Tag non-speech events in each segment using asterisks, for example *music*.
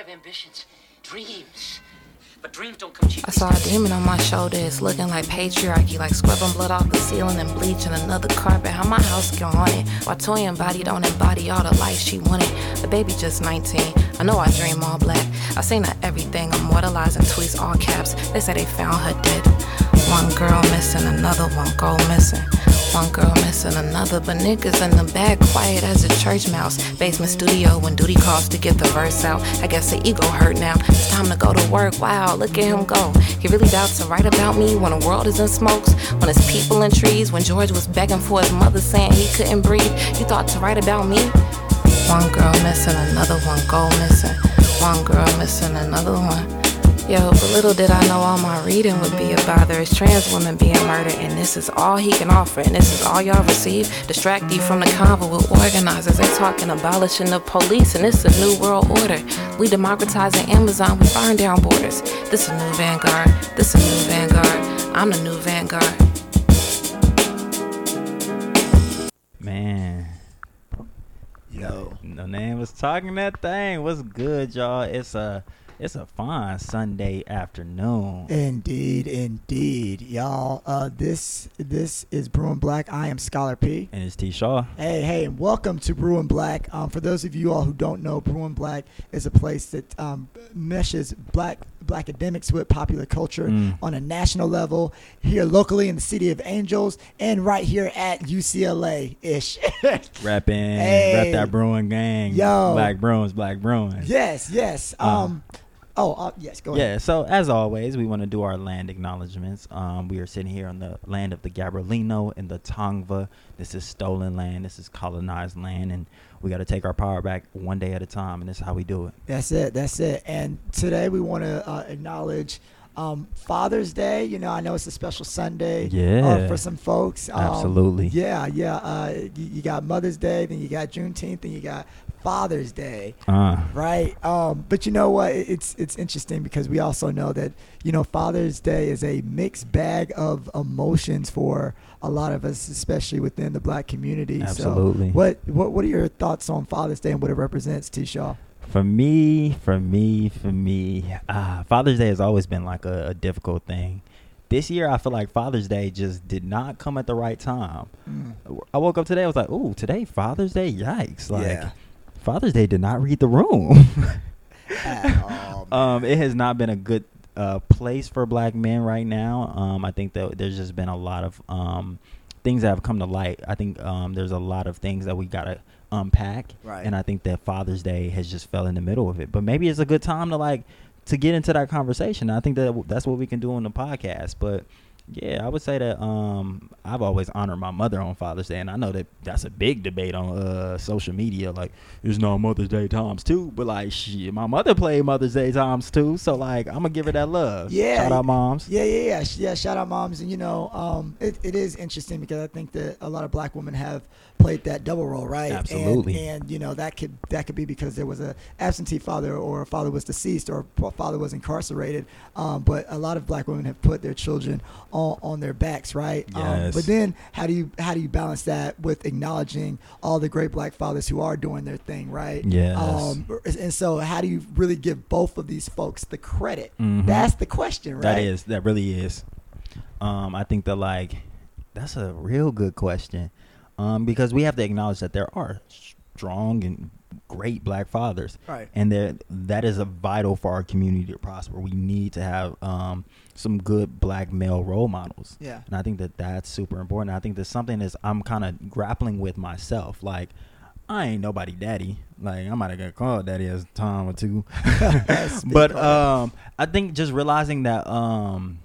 have ambitions, dreams. But dreams don't come cheap. I saw a demon on my shoulder. It's looking like patriarchy, like scrubbing blood off the ceiling and bleaching another carpet. How my house get haunted? While Toyin body don't embody all the life she wanted. The baby just 19. I know I dream all black. I seen her everything, immortalizing tweets all caps. They say they found her dead. One girl missing, another one go missing. One girl missing another, but niggas in the back quiet as a church mouse. Basement studio when duty calls to get the verse out. I guess the ego hurt now. It's time to go to work. Wow, look at him go. He really doubts to write about me when the world is in smokes. When it's people in trees. When George was begging for his mother saying he couldn't breathe. You thought to write about me? One girl missing, another one go missing. One girl missing, another one. Yo, but little did I know all my reading would be a bother. It's trans women being murdered, and this is all he can offer, and this is all y'all receive. Distract you from the convo with organizers. They talking abolishing the police, and this a new world order. We democratizing Amazon, we burn down borders. This a new vanguard. This a new vanguard. I'm the new vanguard. Man, Yo. the name was talking that thing. What's good, y'all? It's a it's a fine Sunday afternoon. Indeed, indeed, y'all. Uh, this this is Bruin Black. I am Scholar P. And it's T Shaw. Hey, hey, and welcome to Bruin Black. Um, for those of you all who don't know, Bruin Black is a place that um, meshes black black academics with popular culture Mm. on a national level here locally in the city of Angels and right here at UCLA ish. *laughs* Rapping, Hey. rap that Bruin gang. Yo. Black Bruins, Black Bruins. yes, yes. Uh. Um, oh, uh, yes. Go ahead. Yeah, so as always, we want to do our land acknowledgments. Um, we are sitting here on the land of the Gabrielino and the Tongva. This is stolen land. This is colonized land, and we got to take our power back one day at a time, and this is how we do it. That's it. That's it. And today we want to uh, acknowledge um, Father's Day. You know, I know it's a special Sunday uh, Yeah. for some folks. Um, Absolutely. Yeah, yeah. Uh, you, you got Mother's Day, then you got Juneteenth, then you got Father's Day. Uh, Right, um, but you know what? It's it's interesting because we also know that you know Father's Day is a mixed bag of emotions for a lot of us, especially within the Black community. Absolutely. So what what what are your thoughts on Father's Day and what it represents, T. Shaw? for me, for me, for me, uh, Father's Day has always been like a, a difficult thing. This year, I feel like Father's Day just did not come at the right time. Mm. I woke up today, I was like, "Ooh, today Father's Day! Yikes!" Like, Yeah. Father's Day did not read the room. *laughs* Um, it has not been a good uh, place for black men right now. Um, I think that there's just been a lot of um, things that have come to light. I think um, there's a lot of things that we gotta unpack, Right. and I think that Father's Day has just fell in the middle of it. But maybe it's a good time to like to get into that conversation. I think that that's what we can do on the podcast. But yeah, I would say that um, I've always honored my mother on Father's Day, and I know that that's a big debate on uh, social media. Like, it's not Mother's Day times too, but like, shit, my mother played Mother's Day times too. So like, I'm gonna give her that love. Yeah. shout out moms. Yeah, yeah, yeah, yeah. Shout out moms, and you know, um, it, it is interesting because I think that a lot of black women have played that double role, right? Absolutely. And, and you know that could that could be because there was a absentee father, or a father was deceased, or a father was incarcerated. Um, but a lot of black women have put their children on on their backs, right? Um, Yes. but then how do you how do you balance that with acknowledging all the great black fathers who are doing their thing, right? Yes. Um, and so how do you really give both of these folks the credit? Mhm. That's the question, right? That is that really is. Um, I think that like that's a real good question, um, because we have to acknowledge that there are strong and great black fathers, Right. and that that is a vital for our community to prosper. We need to have um, some good black male role models. Yeah. and I think that that's super important. I think that's something that's I'm kind of grappling with myself, like. I ain't nobody daddy. Like I might have got called daddy as a time or two. *laughs* *laughs* But um I think just realizing that um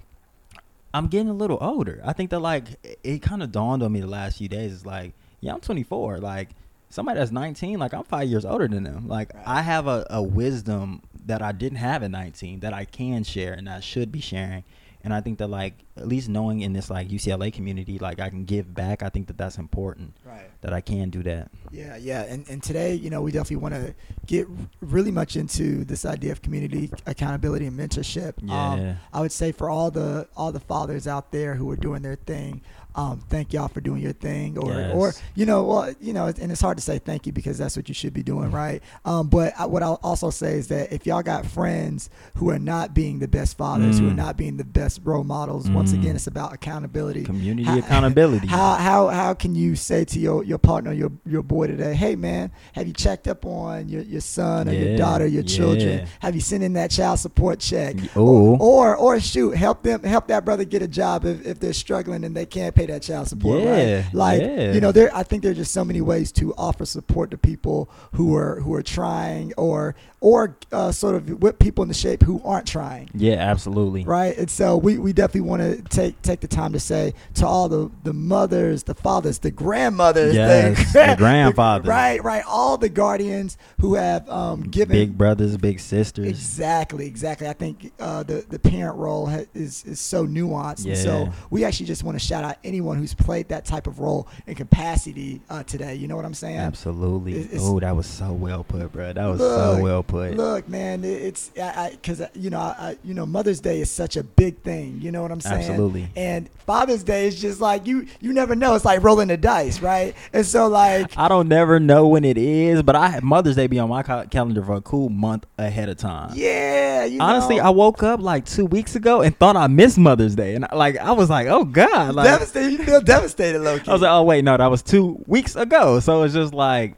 I'm getting a little older. I think that like it, kind of dawned on me the last few days. It's like, yeah, I'm 24. Like somebody that's 19, like I'm five years older than them. Like. I have a, a wisdom that I didn't have at 19 that I can share and I should be sharing. And I think that like at least knowing in this like UCLA community, like I can give back. I think that that's important. Right. That I can do that. Yeah, yeah, and and today, you know, we definitely want to get really much into this idea of community accountability and mentorship. Um, Yeah. I would say for all the all the fathers out there who are doing their thing, um, thank y'all for doing your thing, or Yes. or you know, well, you know, and it's hard to say thank you because that's what you should be doing, right? Um, but I, what I'll also say is that if y'all got friends who are not being the best fathers, who are Mm. not being the best role models, once Mm. again, it's about accountability, Community How- accountability. How how how can you say to your your partner, your your boy today, hey man, have you checked up on your, your son or your daughter, your children? Have you sent in that child support check? Y- Or, or or shoot, help them help that brother get a job if, if they're struggling and they can't pay that child support. Yeah, Right? Like yeah. you know, there I think there are just so many ways to offer support to people who are who are trying or or uh, sort of whip people into shape who aren't trying yeah, absolutely. right? And so we, we definitely want to take take the time to say to all the, the mothers, the fathers, the grandmothers, Yes, the grandfathers. right, right, all the guardians who have um, given Big brothers, big sisters. Exactly, exactly. I think uh, the the parent role ha- is is so nuanced, and so we actually just want to shout out anyone who's played that type of role and capacity uh, today. You know what I'm saying? Absolutely. It's- Oh, that was so well put, bro. That was Look, so well put. Look, man, it's because you know, I, you know, Mother's Day is such a big thing. You know what I'm saying? Absolutely. And Father's Day is just like you, you never know. It's like rolling the dice, right? And so, like, I don't never know when it is, but I Mother's Day be on my ca- calendar for a cool month ahead of time. yeah, you Honestly, know, I woke up like two weeks ago and thought I missed Mother's Day, and I, like I was like, "Oh God!" Like devastated. You feel devastated, low I was like, "Oh wait, no, that was two weeks ago." So it's just like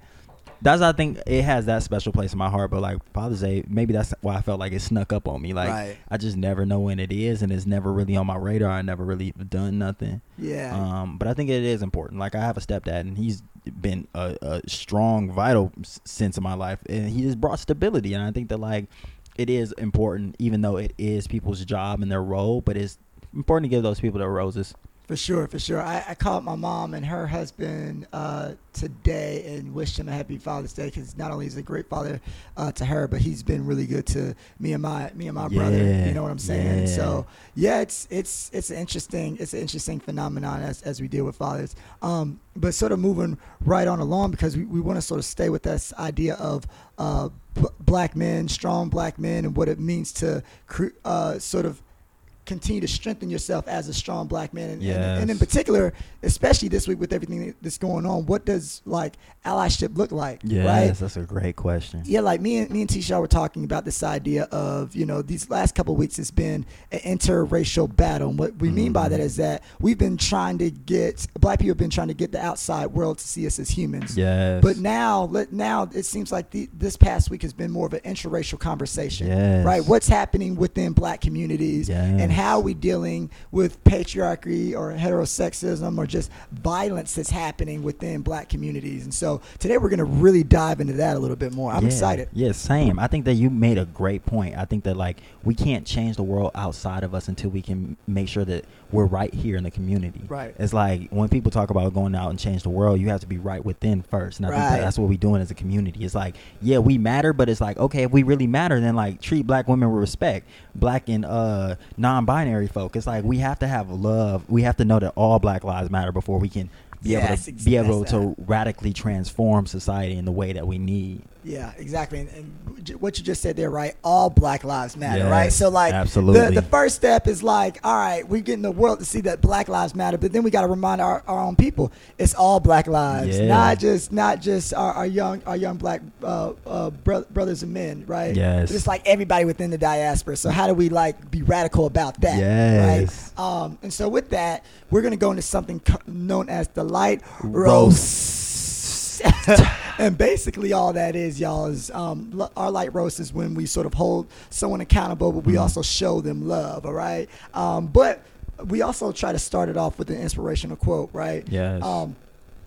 that's I think it has that special place in my heart. But like Father's Day, maybe that's why I felt like it snuck up on me. Like Right. I just never know when it is, and it's never really on my radar. I never really done nothing. yeah, Um, but I think it is important. Like I have a stepdad, and he's been a, a strong, vital s- sense of my life, and he just brought stability. And I think that like it is important, even though it is people's job and their role, but it's important to give those people their roses. For sure, for sure. I, I called my mom and her husband uh, today and wished him a happy Father's Day because not only is he a great father uh, to her, but he's been really good to me and my me and my brother. You know what I'm saying? yeah. So yeah, it's it's it's an interesting it's an interesting phenomenon as as we deal with fathers. Um, but sort of moving right on along because we, we want to sort of stay with this idea of uh, b- black men, strong black men, and what it means to cre- uh, sort of continue to strengthen yourself as a strong black man and, and, and in particular especially this week with everything that's going on what does like allyship look like Yes, right that's a great question. yeah like me and me and T-Shaw were talking about this idea of you know these last couple of weeks has been an interracial battle and what we mean by Mm-hmm. that is that we've been trying to get black people have been trying to get the outside world to see us as humans Yes, but now, let now it seems like the, this past week has been more of an interracial conversation, Yes. right? What's happening within Black communities, and Yes. How are we dealing with patriarchy or heterosexism or just violence that's happening within Black communities? And so today we're going to really dive into that a little bit more. I'm Yeah. excited. Yeah, same. I think that you made a great point. I think that like we can't change the world outside of us until we can make sure that we're right here in the community. Right. It's like when people talk about going out and change the world, you have to be right within first. And I think that that's what we're doing as a community. It's like, yeah, we matter, but it's like, okay, if we really matter, then like treat black women with respect. Black and uh non-binary folk. It's like we have to have love. We have to know that all black lives matter before we can be able to be able to radically transform society in the way that we need. Yeah, exactly. And, and what you just said there, right? All Black Lives Matter, Yes, right? So, like, absolutely. The, the first step is like, all right, we're getting the world to see that Black Lives Matter, but then we got to remind our, our own people it's all Black lives, Yeah. not just not just our, our young our young Black uh, uh, bro- brothers and men, right? Yes. Just like everybody within the diaspora. So, how do we like be radical about that? Yes. Right. Um, and so, with that, we're gonna go into something known as the light roast. *laughs* and basically, all that is, y'all, is um, our light roast is when we sort of hold someone accountable, but we Mhm. also show them love. All right. Um, but we also try to start it off with an inspirational quote, right? Yes. Um,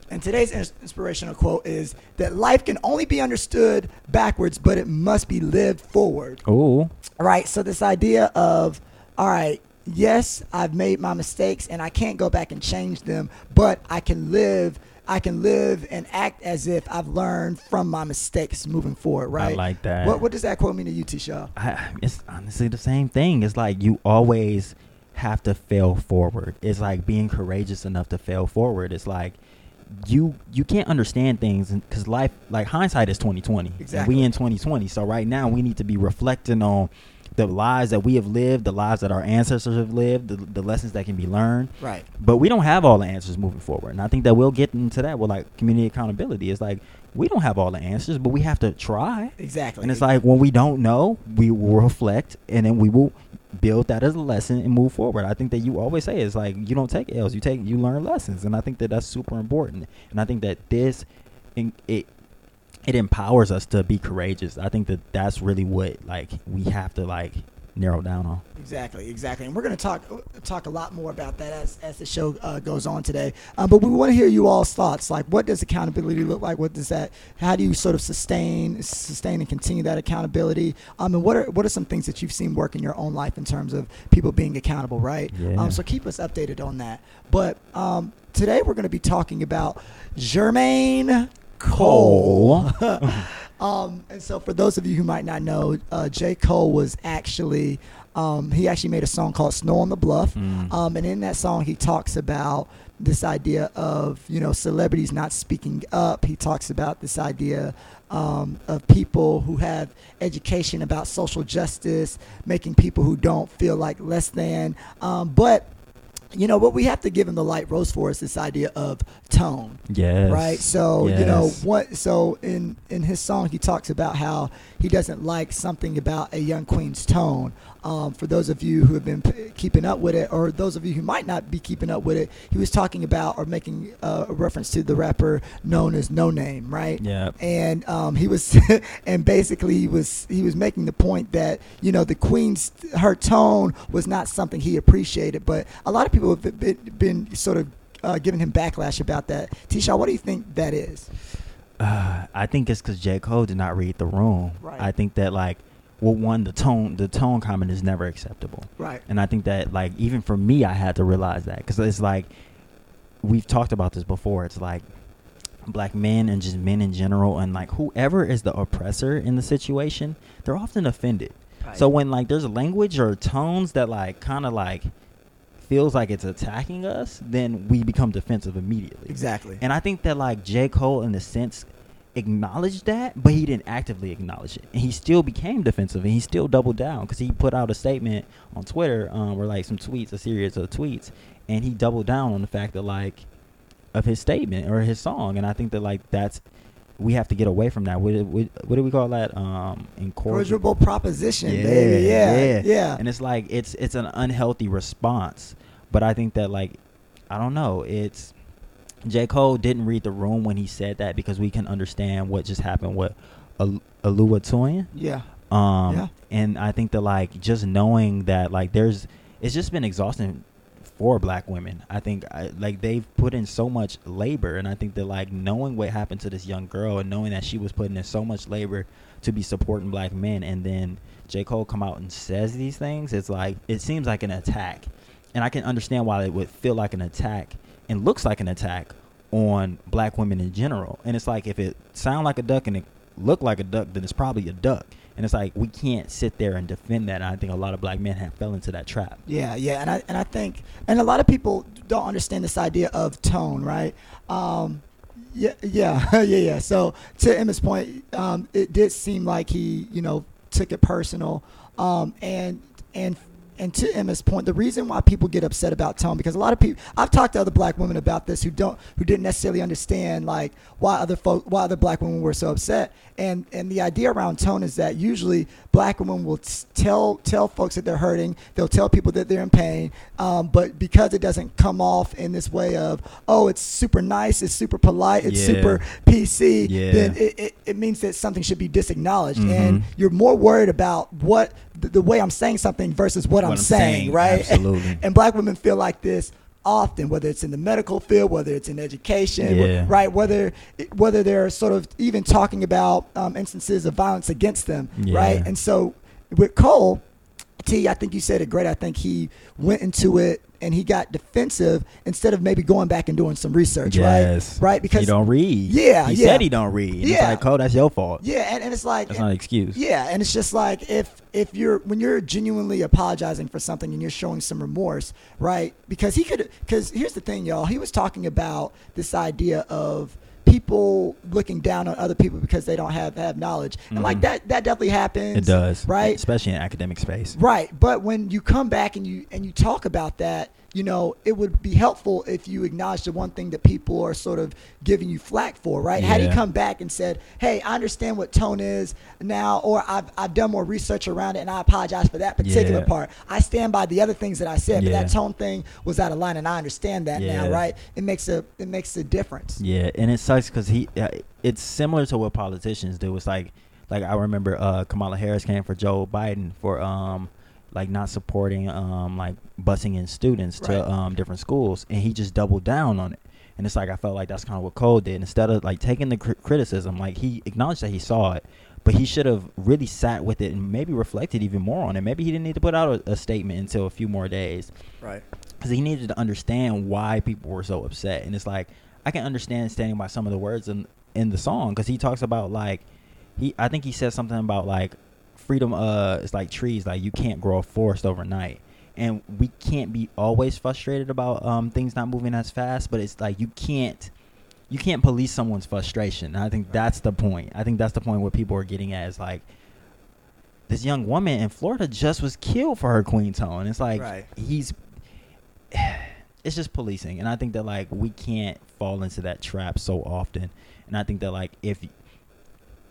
and today's inspirational quote is that life can only be understood backwards, but it must be lived forward. Oh. All right. So this idea of, all right, yes, I've made my mistakes and I can't go back and change them, but I can live. I can live and act as if I've learned from my mistakes moving forward. Right. I like that. What What does that quote mean to you, T. Shaw? I, it's honestly the same thing. It's like you always have to fail forward. It's like being courageous enough to fail forward. It's like you you can't understand things because life like hindsight is 2020 and Exactly. we in 2020 so right now we need to be reflecting on the lives that we have lived, the lives that our ancestors have lived, the, the lessons that can be learned. Right. But we don't have all the answers moving forward, and I think that we'll get into that with like community accountability. It's like we don't have all the answers, but we have to try. Exactly. And it's like when we don't know, we will reflect, and then we will build that as a lesson and move forward. I think that you always say it's like you don't take L's, you take you learn lessons, and I think that that's super important. And I think that this, in- it it empowers us to be courageous. I think that that's really what like we have to like narrow down on. Exactly, exactly, and we're going to talk talk a lot more about that as, as the show uh, goes on today. Um, but we want to hear you all's thoughts. Like, what does accountability look like? What does that? How do you sort of sustain sustain and continue that accountability? Um, and what are what are some things that you've seen work in your own life in terms of people being accountable? Right. Yeah. Um, so keep us updated on that. But um, today we're going to be talking about Jermaine Cole. *laughs* Um, and so, for those of you who might not know, uh, J. Cole was actually um, he actually made a song called "Snow on the Bluff," Mm. um, and in that song he talks about this idea of you know celebrities not speaking up. He talks about this idea um, of people who have education about social justice, making people who don't feel like less than. Um, but you know what we have to give him the light rose for is this idea of tone Yes. right? So you know what so in in his song he talks about how he doesn't like something about a young queen's tone um, for those of you who have been p- keeping up with it or those of you who might not be keeping up with it he was talking about or making uh, a reference to the rapper known as Noname right Yeah. and um, he was *laughs* and basically he was he was making the point that you know the queen's her tone was not something he appreciated but a lot of people have been, been sort of uh, giving him backlash about that T. Shaw what do you think that is Uh, I think it's because J. Cole did not read the room. Right. I think that like, well, one the tone the tone comment is never acceptable. right And I think that like even for me, I had to realize that because it's like we've talked about this before. It's like black men and just men in general, and like whoever is the oppressor in the situation, they're often offended. right. So when like there's language or tones that like kind of like feels like it's attacking us, then we become defensive immediately. exactly And I think that like J. Cole in the sense acknowledged that, but he didn't actively acknowledge it. And he still became defensive and he still doubled down because he put out a statement on Twitter um, or like some tweets, a series of tweets, and he doubled down on the fact that like of his statement or his song. And I think that like that's we have to get away from that. What, what, what do we call that? Um, incorrigible. proposition baby yeah yeah, And it's like it's it's an unhealthy response. But I think that like I don't know, it's J. Cole didn't read the room when he said that because we can understand what just happened with Al- Oluwatoyin. yeah Um Yeah. and I think that like just knowing that like there's it's just been exhausting for black women. I think I, like they've put in so much labor and I think that like knowing what happened to this young girl and knowing that she was putting in so much labor to be supporting black men and then J. Cole come out and says these things, it's like it seems like an attack. And I can understand why it would feel like an attack and looks like an attack on black women in general. And it's like if it sound like a duck and it look like a duck, then it's probably a duck. And it's like we can't sit there and defend that. And I think a lot of black men have fell into that trap. Yeah, yeah, and I and I think and a lot of people don't understand this idea of tone, right? Um, yeah, yeah, *laughs* yeah, yeah. So to Emma's point, um, it did seem like he, you know, took it personal, um, and and and to Emma's point, the reason why people get upset about tone because a lot of people I've talked to other black women about this who don't who didn't necessarily understand like why other folk why other black women were so upset and and the idea around tone is that usually black women will t- tell tell folks that they're hurting they'll tell people that they're in pain um, but because it doesn't come off in this way of oh it's super nice it's super polite it's Yeah. super PC Yeah. then it, it, it means that something should be disacknowledged Mhm. and you're more worried about what the, the way I'm saying something versus what, I'm, I'm saying, saying, right? *laughs* absolutely. and black women feel like this often, whether it's in the medical field, whether it's in education, Yeah. right? Whether whether they're sort of even talking about um, instances of violence against them, right? And so with Cole, T, I think you said it great. I think he went into it and he got defensive instead of maybe going back and doing some research, Yes. right? Right? Because he don't read. Yeah, He yeah. said he don't read. And It's Yeah. like, Cole, that's your fault. yeah, and, and it's like That's not an excuse. yeah, and it's just like if if you're when you're genuinely apologizing for something and you're showing some remorse, right? Because he could because here's the thing, y'all. He was talking about this idea of people looking down on other people because they don't have have knowledge, and like Mhm. that that definitely happens. It does, right? Especially in academic space. Right, but when you come back and you and you talk about that, you know, it would be helpful if you acknowledge the one thing that people are sort of giving you flack for, right? Had he Yeah. come back and said, "Hey, I understand what tone is now, or I've I've done more research around it, and I apologize for that particular Yeah. part. I stand by the other things that I said, but that tone thing was out of line, and I understand that Yeah. now, right? It makes a it makes a difference. Yeah, and it sucks because he. Uh, it's similar to what politicians do. It's like, like I remember uh, Kamala Harris came for Joe Biden for um, like not supporting um, like busing in students to Right. um different schools, and he just doubled down on it. And it's like I felt like that's kind of what Cole did. Instead of like taking the cri- criticism, like he acknowledged that he saw it, but he should have really sat with it and maybe reflected even more on it. Maybe he didn't need to put out a, a statement until a few more days Right. because he needed to understand why people were so upset. And it's like I can understand standing by some of the words in in the song because he talks about like he I think he says something about like freedom. Uh, it's like trees. Like you can't grow a forest overnight. And we can't be always frustrated about um, things not moving as fast, but it's like you can't you can't police someone's frustration. And I think that's the point. I think that's the point where people are getting at is like this young woman in Florida just was killed for her queen tone. It's like Right. he's *sighs* it's just policing and I think that like we can't fall into that trap so often. And I think that like if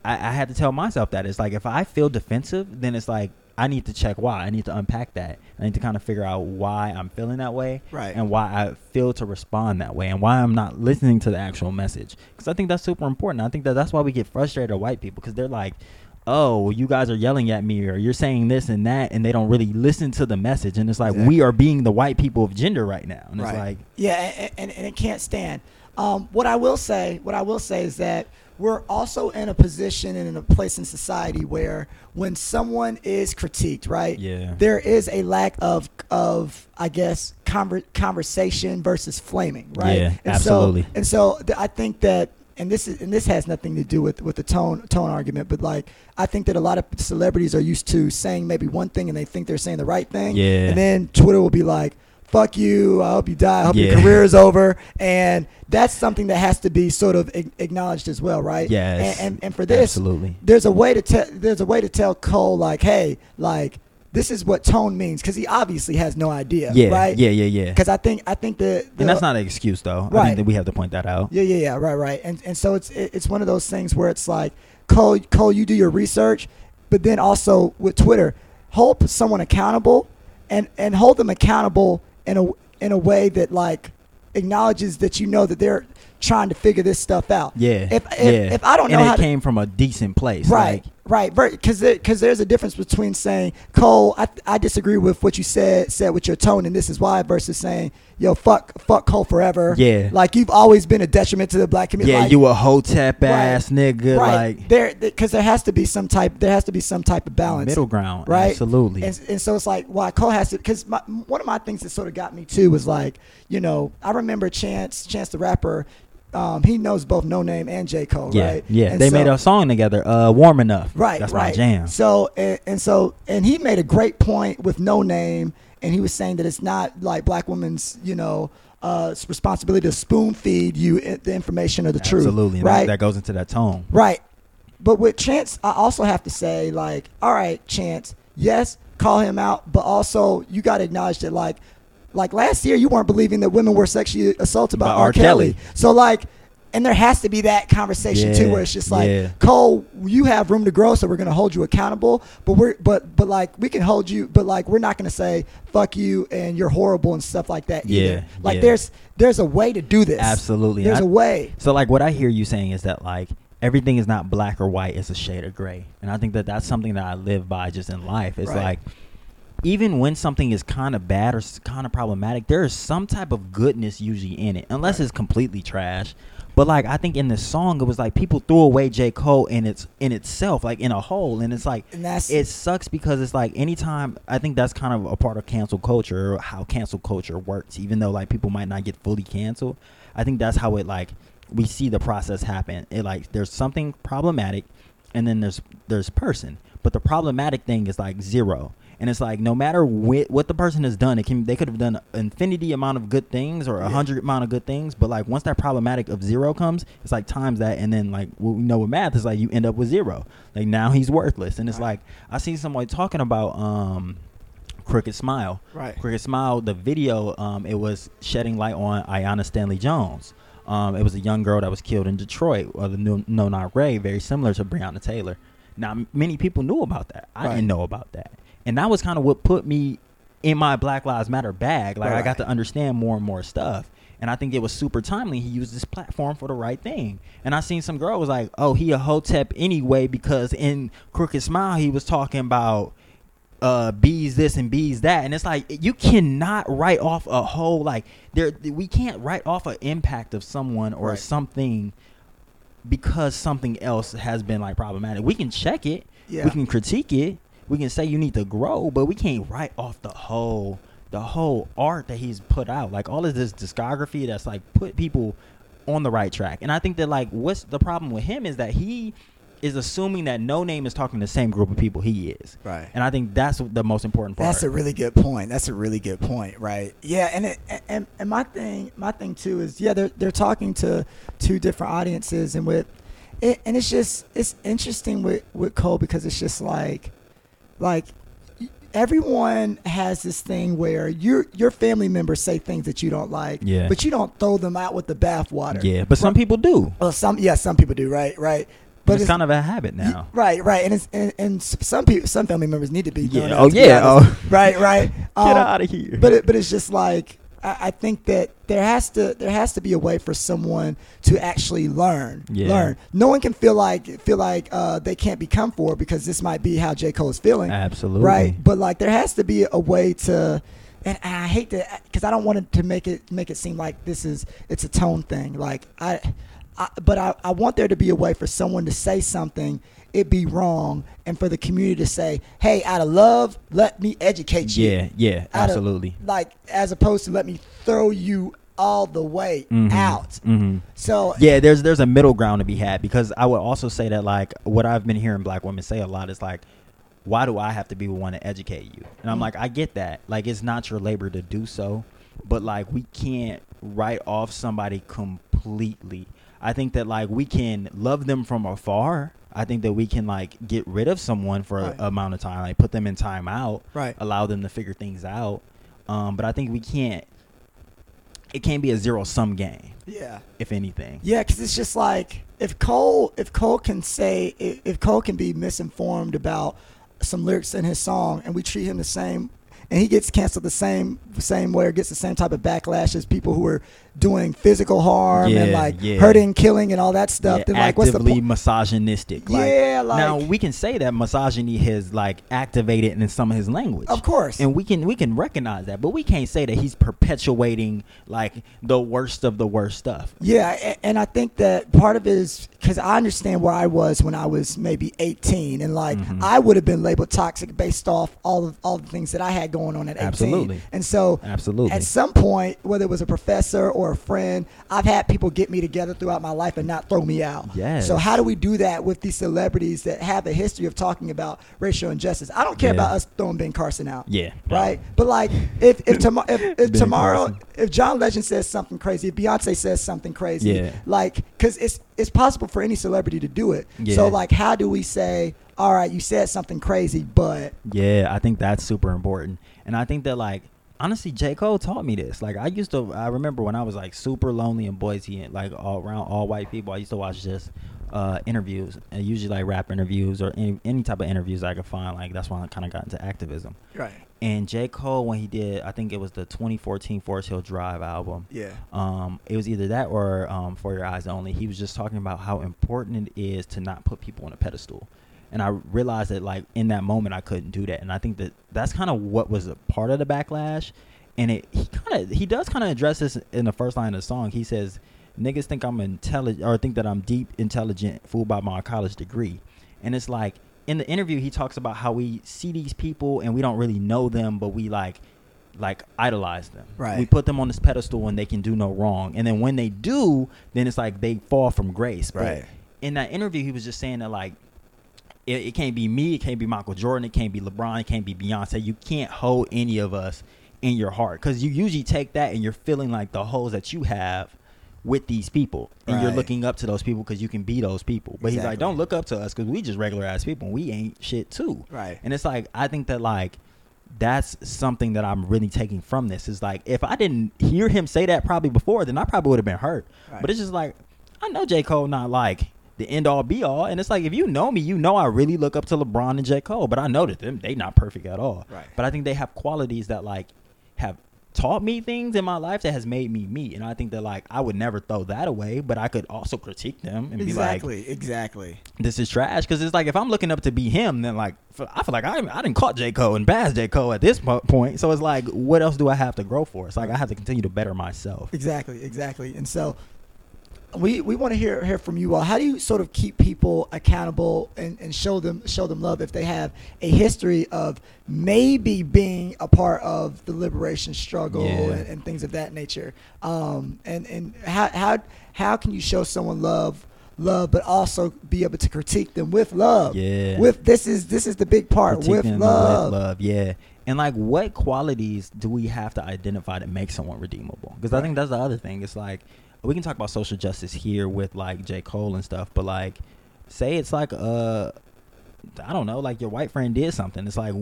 I, I had to tell myself that it's like if I feel defensive, then it's like I need to check why. I need to unpack that. I need to kind of figure out why I'm feeling that way, Right. And why I feel to respond that way, and why I'm not listening to the actual message. Because I think that's super important. I think that that's why we get frustrated at white people because they're like, "Oh, you guys are yelling at me, or you're saying this and that," and they don't really listen to the message. And it's like Exactly. we are being the white people of gender right now, and it's like, Yeah, and, and, and it can't stand. Um, what I will say, what I will say is that we're also in a position and in a place in society where when someone is critiqued, right? Yeah. There is a lack of of I guess conver- conversation versus flaming, right? Yeah, and absolutely. So, and so th- I think that and this is and this has nothing to do with with the tone tone argument, but like I think that a lot of celebrities are used to saying maybe one thing and they think they're saying the right thing, Yeah. and then Twitter will be like, "Fuck you! I hope you die. I hope your career is *laughs* over." And that's something that has to be sort of acknowledged as well, right? Yes, And and, and for this, absolutely. there's a way to tell there's a way to tell Cole like, "Hey, like this is what tone means," because he obviously has no idea, yeah, right? yeah, yeah, yeah. Because I think I think that And that's not an excuse, though. I Right. think that we have to point that out. yeah, yeah, yeah, right, right. And and so it's it's one of those things where it's like, Cole, Cole, you do your research, but then also with Twitter, hold someone accountable, and and hold them accountable in a in a way that like acknowledges that you know that they're trying to figure this stuff out. Yeah. If if, yeah. if I don't know and how it to, came from a decent place. Right, Like, right, because because there's a difference between saying Cole, I, I disagree with what you said said with your tone, and this is why, versus saying yo fuck fuck Cole forever. Yeah. like you've always been a detriment to the black community. yeah, like, you a hotep Right. ass nigga. right Like there because there has to be some type there has to be some type of balance middle ground. right Absolutely. and, and so it's like why Cole has to because one of my things that sort of got me too was like you know I remember Chance Chance the rapper. Um, he knows both Noname and J Cole, yeah, right? yeah. And they so- made a song together. Uh, warm enough. Right, That's right. my jam. So and, and so and he made a great point with Noname, and he was saying that it's not like black women's, you know, uh, responsibility to spoon feed you the information or the truth. Absolutely. And that- right, That, goes into that tone. right. But with Chance, I also have to say, like, all right, Chance, yes, call him out, but also you got to acknowledge that, like, like last year you weren't believing that women were sexually assaulted by, By R. Kelly. Kelly. So like. And there has to be that conversation too, where it's just like, yeah. Cole, you have room to grow, so we're gonna hold you accountable. But we're but but like we can hold you, but like we're not gonna say fuck you and you're horrible and stuff like that either. Yeah, Like yeah. there's there's a way to do this. Absolutely. There's I- a way. So like what I hear you saying is that like everything is not black or white; it's a shade of gray. And I think that that's something that I live by just in life. It's Right. like even when something is kind of bad or kind of problematic, there is some type of goodness usually in it, unless it's completely trash. But like I think in this song, it was like people threw away J Cole in its in itself, like in a hole, and it's like And it sucks because it's like anytime I think that's kind of a part of cancel culture or how cancel culture works. Even though like people might not get fully canceled, I think that's how it like we see the process happen. It like there's something problematic, and then there's there's person. But the problematic thing is like zero. And it's like no matter what, what the person has done, it can they could have done an infinity amount of good things or a Yeah. hundred amount of good things, but like once that problematic of zero comes, it's like times that, and then like what we know with math is like you end up with zero. Like now he's worthless, and it's Right. like I seen somebody talking about um, Crooked Smile. Right. Crooked Smile, the video, um, it was shedding light on Aiyana Stanley Jones. Um, it was a young girl that was killed in Detroit, or the No, no Not Ray, very similar to Breonna Taylor. Now, many people knew about that. I Right. didn't know about that, and that was kind of what put me in my Black Lives Matter bag. Like I got to understand more and more stuff. And I think it was super timely. He used this platform for the right thing. And I seen some girl was like, "Oh, he a hotep anyway," because in Crooked Smile he was talking about uh bees this and bees that and it's like you cannot write off a whole like there we can't write off an impact of someone or Right. something because something else has been like problematic. We can check it. Yeah. we can critique it. We can say you need to grow but we can't write off the whole the whole art that he's put out. Like all of this discography that's like put people on the right track. And i think that like what's the problem with him is that he is assuming that Noname is talking to the same group of people he is Right. and I think that's the most important part. That's a really good point. That's a really good point, right? Yeah, and it, and and my thing, my thing too is yeah, they're they're talking to two different audiences, and with it, and it's just it's interesting with with Cole because it's just like, like everyone has this thing where your your family members say things that you don't like, Yeah. but you don't throw them out with the bathwater. yeah, but some people do. Well, some yeah, some people do, right, right. But it's, kind of a habit now. Right, right, and it's and, and some people, some family members need to be. Yeah, oh, yeah, oh. right, right. *laughs* Get Um, out of here. But it, but it's just like I, I think that there has to there has to be a way for someone to actually learn. Yeah. Learn. No one can feel like feel like uh, they can't become for because this might be how J Cole is feeling. Absolutely. Right. But like there has to be a way to. And I hate to, because I don't want it to make it make it seem like this is it's a tone thing. Like I, I but I, I want there to be a way for someone to say something, it be wrong, and for the community to say, "Hey, out of love, let me educate you." Yeah, yeah, Out of- absolutely. like as opposed to let me throw you all the way Mhm. out. hmm So Yeah, there's there's a middle ground to be had because I would also say that like what I've been hearing black women say a lot is like, why do I have to be the one to educate you? And I'm Mm. like, I get that. Like it's not your labor to do so, but like we can't write off somebody completely. I think that like we can love them from afar. I think that we can like get rid of someone for Right. a amount of time, like put them in time out, Right. allow them to figure things out. Um, but I think we can't. It can't be a zero sum game, yeah. if anything. Yeah, because it's just like if Cole, if Cole can say, if, if Cole can be misinformed about some lyrics in his song, and we treat him the same, and he gets canceled the same same way, or gets the same type of backlash as people who are doing physical harm and like yeah. hurting, killing, and all that stuff. Yeah, then like, what's the actively point? misogynistic. Like, Yeah, now we can say that misogyny has like activated in some of his language. Of course. and we can we can recognize that, but we can't say that he's perpetuating like the worst of the worst stuff. Yeah, a- and I think that part of it is because I understand where I was when I was maybe 18, and like Mhm. I would have been labeled toxic based off all of all the things that I had going on at 18. Absolutely. And so, Absolutely. at some point, whether it was a professor or a friend, I've had people get me together throughout my life and not throw me out. Yes. So how do we do that with these celebrities that have a history of talking about racial injustice? I don't care Yeah. about us throwing Ben Carson out Yeah. right? But like, if if, *laughs* tomo- if, if tomorrow, Carson. if John Legend says something crazy, if Beyonce says something crazy, Yeah. like, because it's it's possible for any celebrity to do it. Yeah. So like, how do we say, all right, you said something crazy, but Yeah, I think that's super important. And I think that like honestly J. Cole taught me this. Like I used to I remember when I was like super lonely in Boise and like all around all white people, I used to watch just uh interviews and usually like rap interviews or any any type of interviews I could find. Like that's when I kind of got into activism. right, And J. Cole when he did I think it was the 2014 Forest Hill Drive album. yeah, Um, it was either that or um, For Your Eyes Only. He was just talking about how important it is to not put people on a pedestal. And I realized that, like, in that moment, I couldn't do that. And I think that that's kind of what was a part of the backlash. And it he kind of he does kind of address this in the first line of the song. He says, "Niggas think I'm intelligent or think that I'm deep intelligent, fooled by my college degree." And it's like in the interview, he talks about how we see these people and we don't really know them, but we like like idolize them. Right. We put them on this pedestal and they can do no wrong. And then when they do, then it's like they fall from grace. But Right. in that interview, he was just saying that like it, it can't be me, it can't be Michael Jordan, it can't be LeBron, it can't be Beyonce. You can't hold any of us in your heart. Because you usually take that and you're feeling like the holes that you have with these people. And you're looking up to those people because you can be those people. But he's like don't look up to us because we just regular ass people and we ain't shit too. Right. and it's like i think that like that's something that i'm really taking from this is like if i didn't hear him say that probably before then i probably would have been hurt. Right. but it's just like i know j. Cole not like the end all be all and it's like if you know me you know i really look up to lebron and j cole but i know that them they not perfect at all Right. but i think they have qualities that like have taught me things in my life that has made me me and i think that like i would never throw that away but i could also critique them and be like Exactly. exactly. this is trash because it's like if I'm looking up to be him, then like I feel like I I didn't caught J Cole and pass J Cole at this point. So it's like, what else do I have to grow for? It's like I have to continue to better myself. Exactly, exactly. And so we we want to hear hear from you all. How do you sort of keep people accountable and, and show them show them love if they have a history of maybe being a part of the liberation struggle Yeah. and, and things of that nature? Um, and and how how how can you show someone love? love but also be able to critique them with love Yeah. with this is this is the big part Critique with love. with love, yeah. And like, what qualities do we have to identify that make someone redeemable? Because I think that's the other thing. It's like we can talk about social justice here with like J Cole and stuff, but like, say it's like uh I don't know, like your white friend did something. It's like,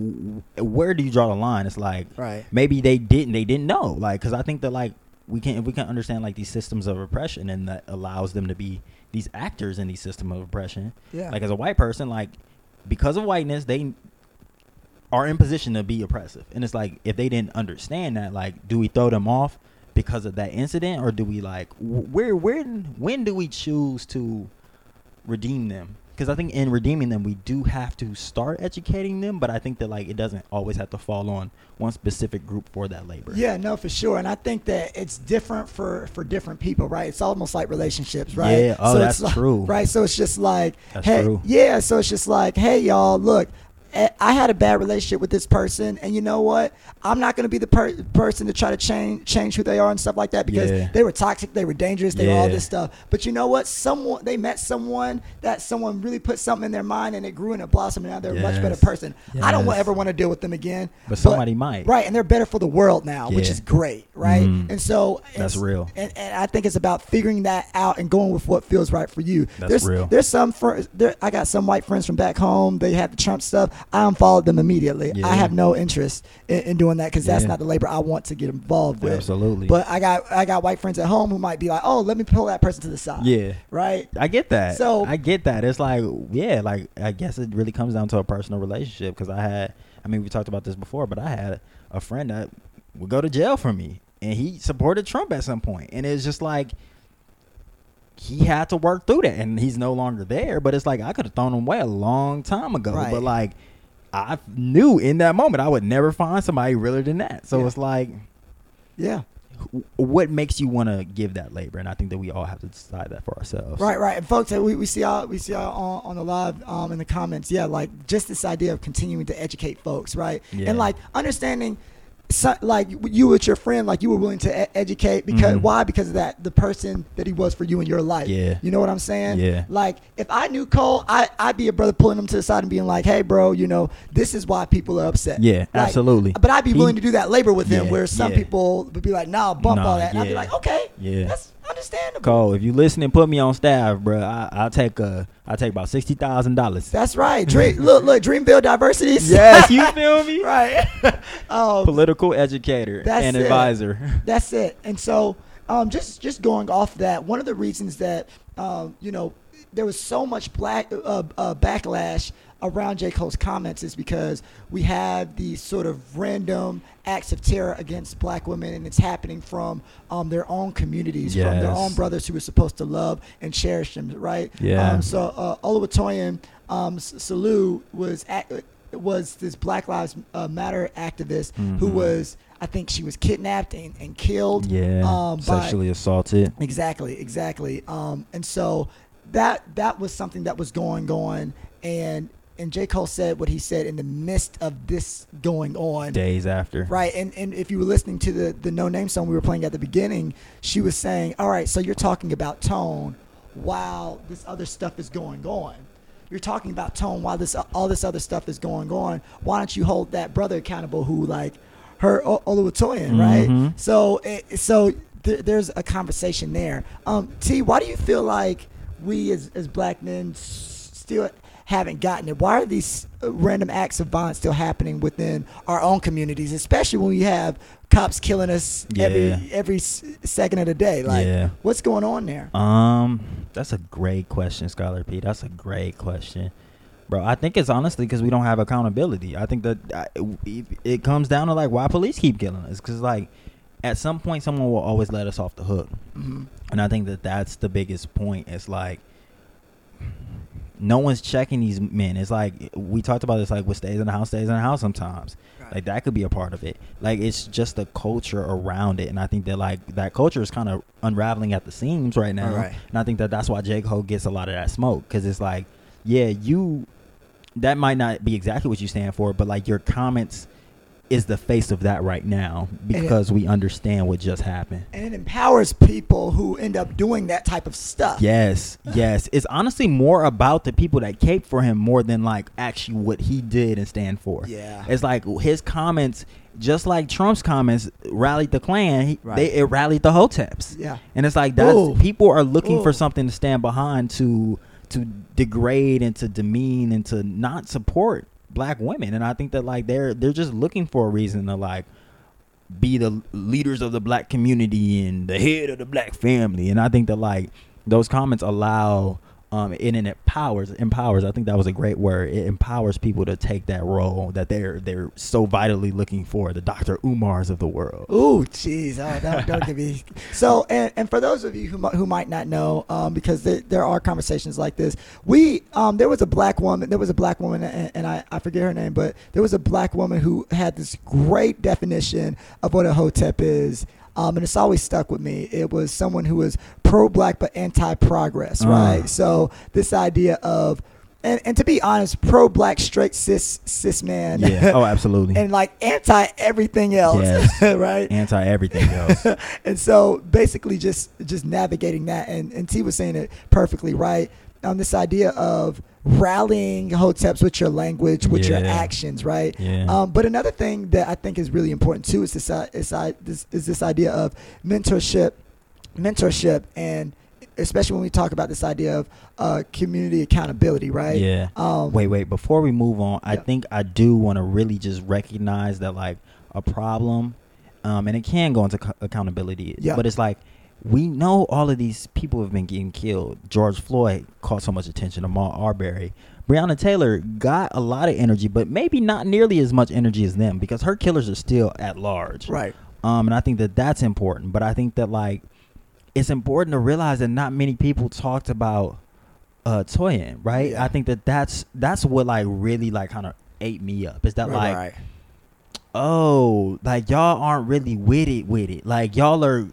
where do you draw the line? It's like, Right. maybe they didn't, they didn't know. Like, because I think that like we can, if we can understand like these systems of oppression, and that allows them to be these actors in these system of oppression. Yeah. Like as a white person, like because of whiteness, they are in position to be oppressive. And it's like if they didn't understand that, like, do we throw them off because of that incident, or do we like where where when do we choose to redeem them? Because I think in redeeming them, we do have to start educating them, but I think that like it doesn't always have to fall on one specific group for that labor. Yeah, no, for sure, and I think that it's different for for different people, right? It's almost like relationships, right? Yeah, oh, it's that's like- true. right? So it's just like, That's hey, true. yeah, so it's just like, hey, y'all, look. I had a bad relationship with this person, and you know what? I'm not going to be the per- person to try to change change who they are and stuff like that because Yeah. they were toxic, they were dangerous, they were all this stuff. But you know what? Someone they met someone that someone really put something in their mind, and it grew and it blossomed, and now they're a much better Yes. person. I don't ever want to deal with them again. But somebody might. right? And they're better for the world now, which is great, right? Mhm. And so That's real. And, and I think it's about figuring that out and going with what feels right for you. That's there's, real. There's some fr- there, I got some white friends from back home. They had the Trump stuff. I unfollowed them immediately. Yeah. I have no interest in, in doing that because that's Yeah. not the labor I want to get involved with. Absolutely. But I got I got white friends at home who might be like, oh, let me pull that person to the side. Yeah. Right. I get that. So- I get that. It's like, yeah, like I guess it really comes down to a personal relationship. Because I had, I mean, we talked about this before, but I had a friend that would go to jail for me, and he supported Trump at some point, and it's just like he had to work through that, and he's no longer there. But it's like I could have thrown him away a long time ago, Right. but like. I knew in that moment I would never find somebody realer than that. So Yeah. it's like, Yeah. what makes you want to give that labor? And I think that we all have to decide that for ourselves. Right, right. And folks, we, we see y'all we see y'all on, on the live um, in the comments. Yeah, like just this idea of continuing to educate folks, right? Yeah. And like understanding, so, like you with your friend, like you were willing to e- educate because Mhm. why? Because of that the person that he was for you in your life. Yeah. You know what I'm saying? Yeah. Like if I knew Cole, I I'd be a brother pulling him to the side and being like, hey, bro, you know this is why people are upset. Yeah, Like, absolutely. But I'd be He- willing to do that labor with him, Yeah, where some yeah. people would be like, nah, bump Nah, all that. And I'd be like, okay, Yeah. that's understandable. Cole, if you listening, put me on staff, bro. I, I'll take uh, I'll take about sixty thousand dollars. That's right. Dream, *laughs* look, look, Dreamville Diversity. *laughs* Yes, you feel me? *laughs* right. um, Political educator and it. advisor. that's it. And so, um, just just going off that, one of the reasons that um, you know there was so much black uh, uh, backlash around J Cole's comments is because we have these sort of random acts of terror against black women, and it's happening from um, their own communities, from their own brothers who were supposed to love and cherish them, right? Yeah. Um, so uh, Oluwatoyin um, Salau was at, was this Black Lives uh, Matter activist who Mhm. was, I think, she was kidnapped and, and killed. Yeah, um, by- sexually assaulted. Exactly, exactly. Um, and so that that was something that was going on, and and J Cole said what he said in the midst of this going on. Days after. Right, and, and if you were listening to the, the Noname song we were playing at the beginning, she was saying, "All right, so you're talking about tone while this other stuff is going on." you're talking about tone while this all this other stuff is going on. Why don't you hold that brother accountable who like hurt o- Oluwatoyin, Mhm. right? So it, so th- there's a conversation there. Um, T, why do you feel like we as as black men still haven't gotten it? Why are these uh, random acts of violence still happening within our own communities, especially when we have cops killing us Yeah. every every second of the day? Like, Yeah. what's going on there? Um, that's a great question, Scholar P. That's a great question, bro. I think it's honestly because we don't have accountability. I think that it, it comes down to like why police keep killing us. Because like at some point, someone will always let us off the hook, hmm and I think that that's the biggest point. It's like no one's checking these men. It's like we talked about this, like what stays in the house stays in the house sometimes. Right. Like that could be a part of it. Like it's just the culture around it, and I think that like that culture is kind of unraveling at the seams right now. Right. And I think that that's why J Cole gets a lot of that smoke because it's like, yeah, you that might not be exactly what you stand for, but like your comments is the face of that right now it- because we understand what just happened. And it empowers people who end up doing that type of stuff. Yes, *sighs* yes. It's honestly more about the people that cape for him more than like actually what he did and stand for. Yeah. It's like his comments, just like Trump's comments, rallied the Klan. He, Right. They it rallied the Hoteps. Yeah. And it's like that's Ooh. people are looking for something to stand behind to to degrade and to demean and to not support black women. And I think that like they're they're just looking for a reason to like be the leaders of the black community and the head of the black family. And I think that like those comments allow um and it empowers empowers. I think that was a great word. It empowers people to take that role that they're they're so vitally looking for, the Dr. Umars of the world. Ooh, jeez, oh, don't, don't give me. So, and, and for those of you who who might not know, um, because there, there are conversations like this, we um, there was a black woman, there was a black woman, and, and I, I forget her name, but there was a black woman who had this great definition of what a hotep is. Um, and it's always stuck with me. It was someone who was pro-black but anti-progress, Uh. right? So this idea of, and, and to be honest, pro-black straight cis cis man, Yeah. Oh, *laughs* absolutely. and like anti everything else, Yes. *laughs* right? Anti everything else. *laughs* and so basically just just navigating that and, and T was saying it perfectly right on this idea of rallying hoteps with your language with your actions right Yeah. um, but another thing that I think is really important too is this, uh, is, uh, this is this idea of mentorship mentorship and especially when we talk about this idea of uh, community accountability right Yeah. um, wait, wait. Before we move on, I Yeah. think I do want to really just recognize that like a problem, um, and it can go into co- accountability. Yeah. But it's like we know all of these people have been getting killed. George Floyd caught so much attention. Ahmaud Arbery. Breonna Taylor got a lot of energy, but maybe not nearly as much energy as them because her killers are still at large. right Um, and I think that that's important. But I think that like it's important to realize that not many people talked about uh Toyin, right? Yeah. I think that that's that's what like really like kind of ate me up. Is that right, like right. oh, like y'all aren't really with it with it. Like y'all are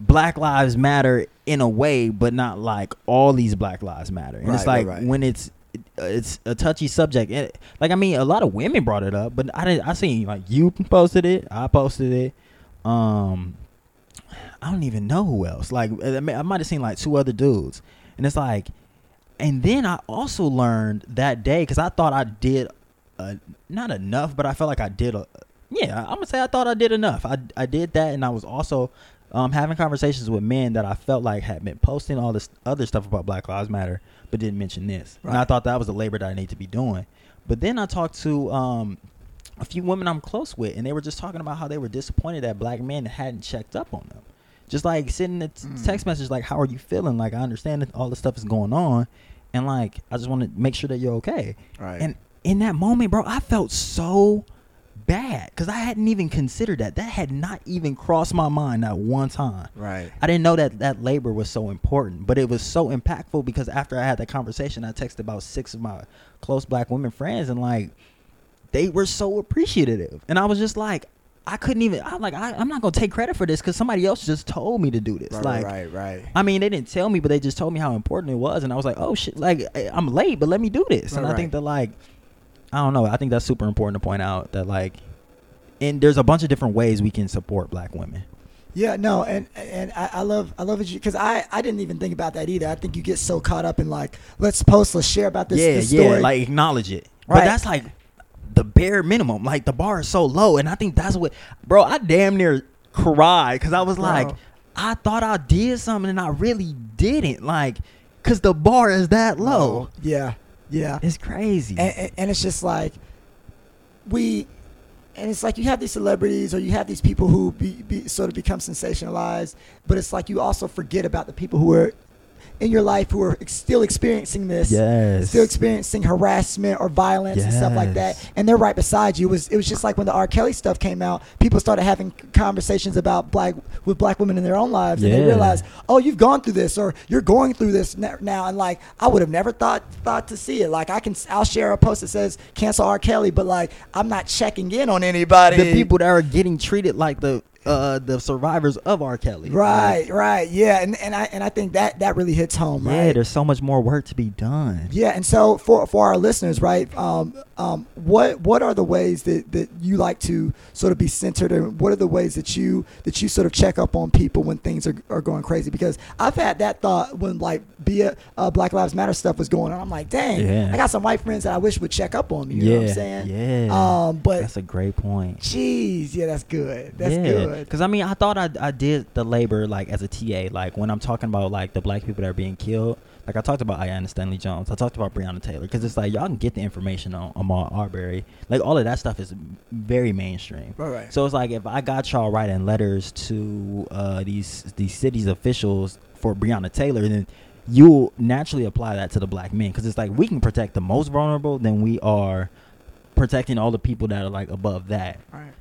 Black Lives Matter in a way, but not like all these Black Lives Matter. And it's Right, right, like right. when it's it's a touchy subject. It, like I mean, a lot of women brought it up, but I didn't. I seen like you posted it. I posted it. Um, I don't even know who else. Like I mean, I might have seen like two other dudes, and it's like, and then I also learned that day because I thought I did, uh, not enough, but I felt like I did a. Yeah, I'm gonna say I thought I did enough. I I did that, and I was also um, having conversations with men that I felt like had been posting all this other stuff about Black Lives Matter, but didn't mention this. And I thought that was the labor that I need to be doing. But then I talked to um, a few women I'm close with, and they were just talking about how they were disappointed that black men hadn't checked up on them. Just like sending the Mm. text message, like, "How are you feeling?" Like, I understand that all this stuff is going on, and like, I just want to make sure that you're okay. Right. And in that moment, bro, I felt so bad because I hadn't even considered that. That had not even crossed my mind at one time. right I didn't know that that labor was so important, but it was so impactful because after I had that conversation, I texted about six of my close black women friends, and like they were so appreciative, and I was just like, I couldn't even. I'm like, I, I'm not gonna take credit for this because somebody else just told me to do this. right, like, right right I mean, they didn't tell me, but they just told me how important it was, and I was like, oh shit, like I- I'm late, but let me do this. and Right, I think right. that like, I don't know, I think that's super important to point out that like, and there's a bunch of different ways we can support black women. Yeah, no, and and I, I love I love it because I I didn't even think about that either. I think you get so caught up in like let's post, let's share about this, yeah, this yeah, story. like acknowledge it. Right. But that's like the bare minimum. Like the bar is so low, and I think that's what, bro. I damn near cried because I was Bro. like, I thought I did something, and I really didn't. Like, cause the bar is that low. yeah, yeah, It's crazy. and, and, and it's just like we and it's like you have these celebrities or you have these people who be, be sort of become sensationalized but it's like you also forget about the people who are in your life who are ex- still experiencing this yes. still experiencing harassment or violence and stuff like that and they're right beside you. It was it was just like when the R. Kelly stuff came out people started having conversations about black with black women in their own lives and they realized oh you've gone through this or you're going through this now and like I would have never thought thought to see it. Like I can I'll share a post that says cancel R. Kelly but like I'm not checking in on anybody. The people that are getting treated like the uh the survivors of R. Kelly. right right yeah and and I and I think that that really hits home Yeah, right there's so much more work to be done. Yeah, and so for for our listeners, right? Um, um, what what are the ways that, that you like to sort of be centered, and what are the ways that you that you sort of check up on people when things are, are going crazy? Because I've had that thought when like be it uh, Black Lives Matter stuff was going on. I'm like, dang, Yeah. I got some white friends that I wish would check up on me. You know what I'm Yeah, saying? yeah. Um, but That's a great point. Jeez, yeah, that's good. That's yeah. good. Because I mean, I thought I, I did the labor like as a TA. Like when I'm talking about like the black people that are being killed. Like I talked about Aiyana Stanley Jones. I talked about Breonna Taylor. Because it's like y'all can get the information on Ahmaud Arbery. Like all of that stuff is very mainstream. Right, right. So it's like if I got y'all writing letters to uh, these these cities officials for Breonna Taylor, then you'll naturally apply that to the black men because it's like we can protect the most vulnerable, then we are protecting all the people that are like above that. Right.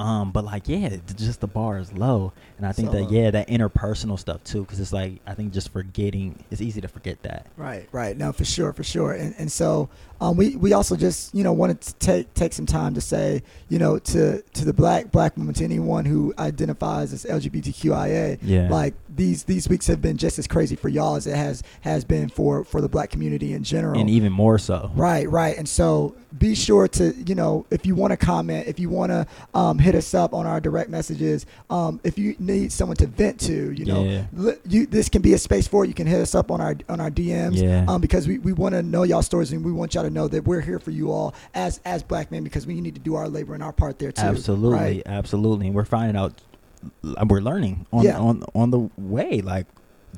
Um, but like, yeah, just the bar is low, and I think So that yeah, that interpersonal stuff too, because it's like I think just forgetting, it's easy to forget that. Right, right. No, for sure, for sure. And and so um, we we also just you know wanted to take take some time to say you know to to the black black woman to anyone who identifies as LGBTQIA. Yeah. Like these these weeks have been just as crazy for y'all as it has has been for for the black community in general. And even more so. Right, right. And so be sure to, you know, if you want to comment, if you want to um, hit us up on our direct messages, um, if you need someone to vent to, you know, Yeah. li- you, this can be a space for it. You can hit us up on our on our DMs Yeah. um, because we, we want to know y'all stories and we want y'all to know that we're here for you all as as black men because we need to do our labor and our part there too. Absolutely, right? absolutely. And we're finding out, we're learning on Yeah. on on the way, like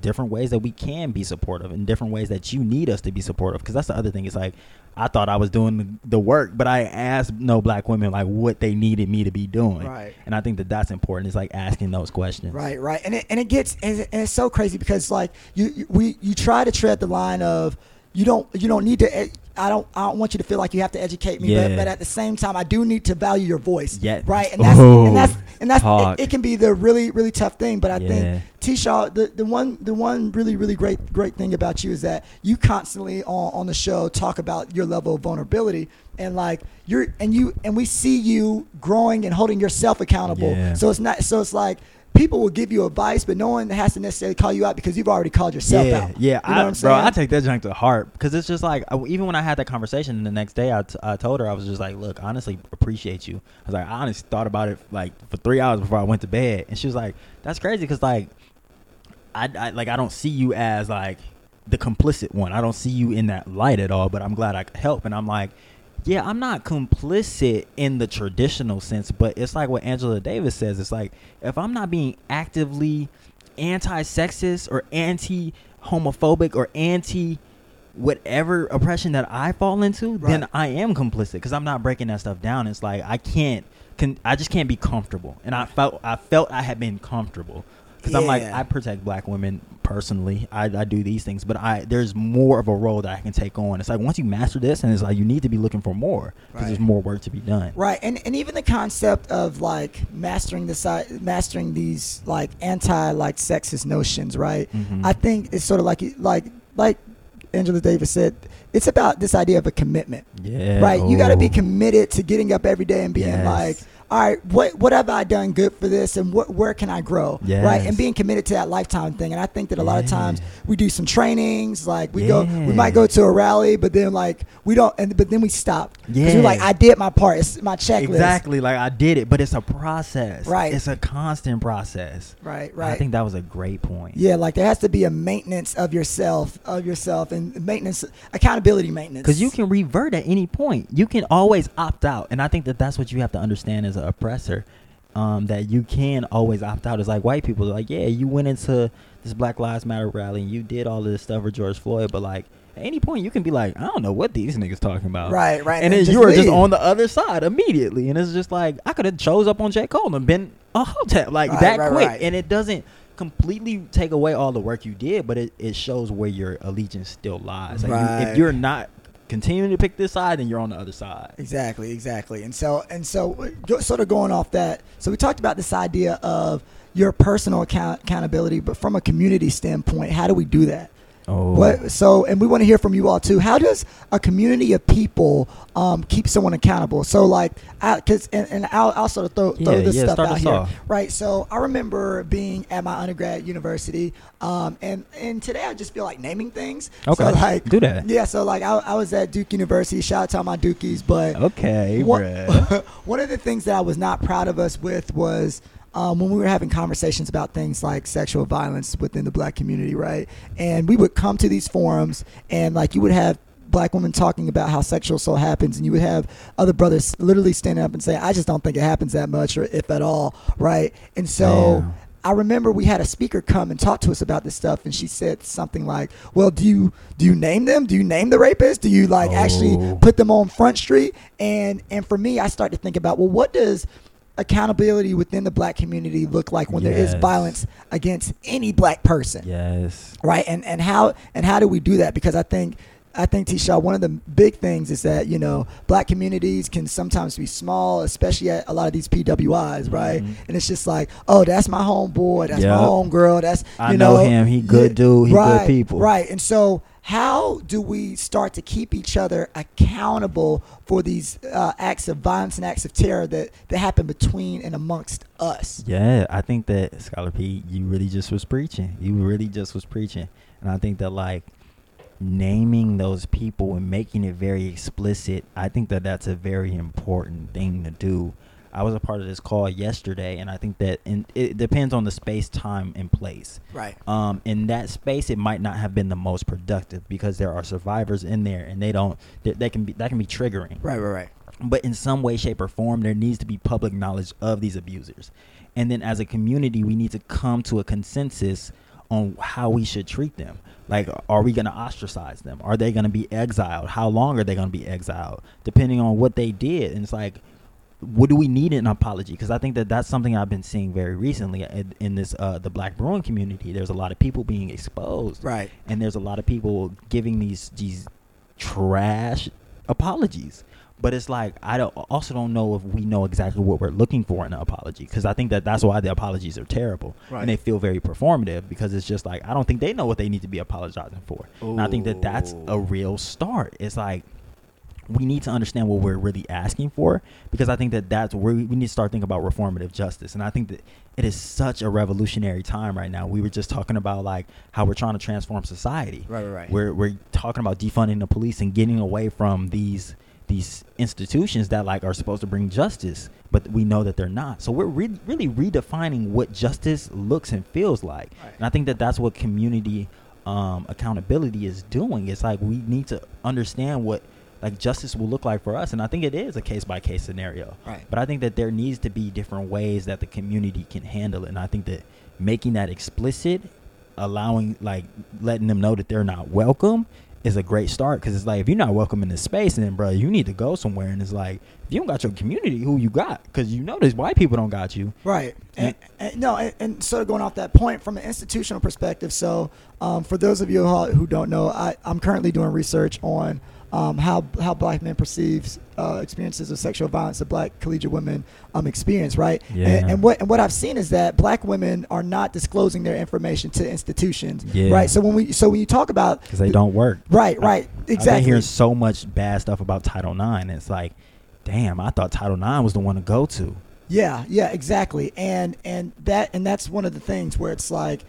different ways that we can be supportive, and different ways that you need us to be supportive. Because that's the other thing. It's like I thought I was doing the, work, but I asked no black women like what they needed me to be doing. Right. And I think that that's important. It's like asking those questions. Right, right, and it, and it gets and, and it's so crazy because like you, you we you try to tread the line of you don't you don't need to I don't I don't want you to feel like you have to educate me, but, Yeah. but at the same time I do need to value your voice. Yeah. right, and that's Oh, and that's and that's it, it can be the really really tough thing, but I Yeah. think T Shaw the, the one the one really really great great thing about you is that you constantly on on the show talk about your level of vulnerability and like you're and you and we see you growing and holding yourself accountable. Yeah. So it's not so it's like people will give you advice, but no one has to necessarily call you out because you've already called yourself yeah, out. Yeah, you know I, bro. I take that junk to heart because it's just like even when I had that conversation the next day, I, t- I told her I was just like, look, honestly, appreciate you. I was like, I honestly thought about it like for three hours before I went to bed, and she was like, that's crazy because like, I, I like I don't see you as like the complicit one. I don't see you in that light at all. But I'm glad I could help, and I'm like. Yeah, I'm not complicit in the traditional sense, but it's like what Angela Davis says. It's like if I'm not being actively anti-sexist or anti-homophobic or anti whatever oppression that I fall into, then I am complicit because I'm not breaking that stuff down. It's like I can't, can, I just can't be comfortable, and I felt I felt I had been comfortable because I'm like I protect black women personally. I, I do these things, but I there's more of a role that I can take on. It's like once you master this, and it's like you need to be looking for more because Right. there's more work to be done. Right, and and even the concept of like mastering the side, mastering these like anti like sexist notions, right? Mhm. I think it's sort of like like like Angela Davis said, it's about this idea of a commitment. Yeah, right? You got to be oh. committed to getting up every day and being Yes. like, all right, what what have I done good for this, and what where can I grow, right? And being committed to that lifetime thing. And I think that a lot of times we do some trainings, like we go, we might go to a rally, but then like we don't, and but then we stop because we're like, I did my part. It's my checklist. Exactly, like I did it, but it's a process. Right. It's a constant process. Right, right. I think that was a great point. Yeah, like there has to be a maintenance of yourself, of yourself, and maintenance, accountability maintenance. Because you can revert at any point. You can always opt out, and I think that that's what you have to understand as an oppressor. Um, that you can always opt out. It's like white people. They're like, yeah, you went into this Black Lives Matter rally and you did all of this stuff for George Floyd, but like at any point you can be like, I don't know what these niggas talking about. Right, right, And and then you are just on the other side immediately, and it's just like I could have chose up on J Cole and been a hotep like Right, that right, quick, right. and it doesn't completely take away all the work you did, but it, it shows where your allegiance still lies. Like you- if you're not continuing to pick this side, then you're on the other side. Exactly, exactly. And so and so sort of going off that. So we talked about this idea of your personal account- accountability, but from a community standpoint, how do we do that? Oh, What so and we want to hear from you all too. How does a community of people um, keep someone accountable? So like, because and, and I'll, I'll sort of throw, throw Yeah, this yeah, stuff out here, off. right? So I remember being at my undergrad university, um, and and today I just feel like naming things. Okay, so like do that. Yeah, so like I, I was at Duke University. Shout out to all my Dukies, but Okay, one, *laughs* one of the things that I was not proud of us with was um, when we were having conversations about things like sexual violence within the black community, right? And we would come to these forums, and like you would have black women talking about how sexual assault happens, and you would have other brothers literally standing up and say, "I just don't think it happens that much, or if at all," right? And so. Damn. I remember we had a speaker come and talk to us about this stuff, and she said something like, "Well, do you do you name them? Do you name the rapists? Do you like actually Oh. put them on Front Street?" And and for me, I start to think about, well, what does accountability within the black community look like when there is violence against any black person, yes, right? And and how and how do we do that? Because I think. I think T. Shaw, one of the big things is that, you know, black communities can sometimes be small, especially at a lot of these PWIs, right? Mhm. And it's just like, oh, that's my homeboy, that's Yep. my homegirl, that's, I you know know, him. He good dude. He good people. Right. And so, how do we start to keep each other accountable for these uh, acts of violence and acts of terror that, that happen between and amongst us? Yeah, I think that Scholar P, you really just was preaching. You really just was preaching, and I think that like naming those people and making it very explicit, I think that that's a very important thing to do. I was a part of this call yesterday, and I think that in, it depends on the space, time, and place. Right. Um, in that space, it might not have been the most productive because there are survivors in there, and they don't. They, they can be that can be triggering Right, right, right. but in some way shape or form there needs to be public knowledge of these abusers and then as a community we need to come to a consensus on how we should treat them like are we going to ostracize them are they going to be exiled how long are they going to be exiled depending on what they did and it's like what do we need in an apology? Because i think that that's something i've been seeing very recently in, in this uh, the black brewing community. There's a lot of people being exposed. Right. and there's a lot of people giving these these trash apologies. But it's like i don't also don't know if we know exactly what we're looking for in an apology. Because i think that that's why the apologies are terrible. Right. and they feel very performative because it's just like i don't think they know what they need to be apologizing for. And i think that that's a real start. It's like we need to understand what we're really asking for because I think that that's where we need to start thinking about reformative justice. And I think that it is such a revolutionary time right now. We were just talking about like how we're trying to transform society. Right, right, right. We're we're talking about defunding the police and getting away from these these institutions that like are supposed to bring justice, but we know that they're not. So we're re- really redefining what justice looks and feels like. Right. And I think that that's what community um, accountability is doing. It's like we need to understand what like justice will look like for us, and I think it is a case by case scenario. Right. But I think that there needs to be different ways that the community can handle it, and I think that making that explicit, allowing like letting them know that they're not welcome. Is a great start because it's like if you're not welcome in this space, then bro, you need to go somewhere. And it's like if you don't got your community, who you got? Because you know these white people don't got you. Right. And, and no, and, and sort of going off that point from an institutional perspective. So, um, for those of you who who don't know, I, I'm currently doing research on um, how how black men perceives uh, experiences of sexual violence that black collegiate women um, experience. Right. Yeah. And, and what and what I've seen is that black women are not disclosing their information to institutions. Yeah. Right. So when we so when you talk about because they don't work. Right. Right. Exactly. I've been hearing so much bad stuff about Title IX. It's like, damn, I thought Title IX was the one to go to. Yeah, yeah, exactly. And and that and that's one of the things where it's like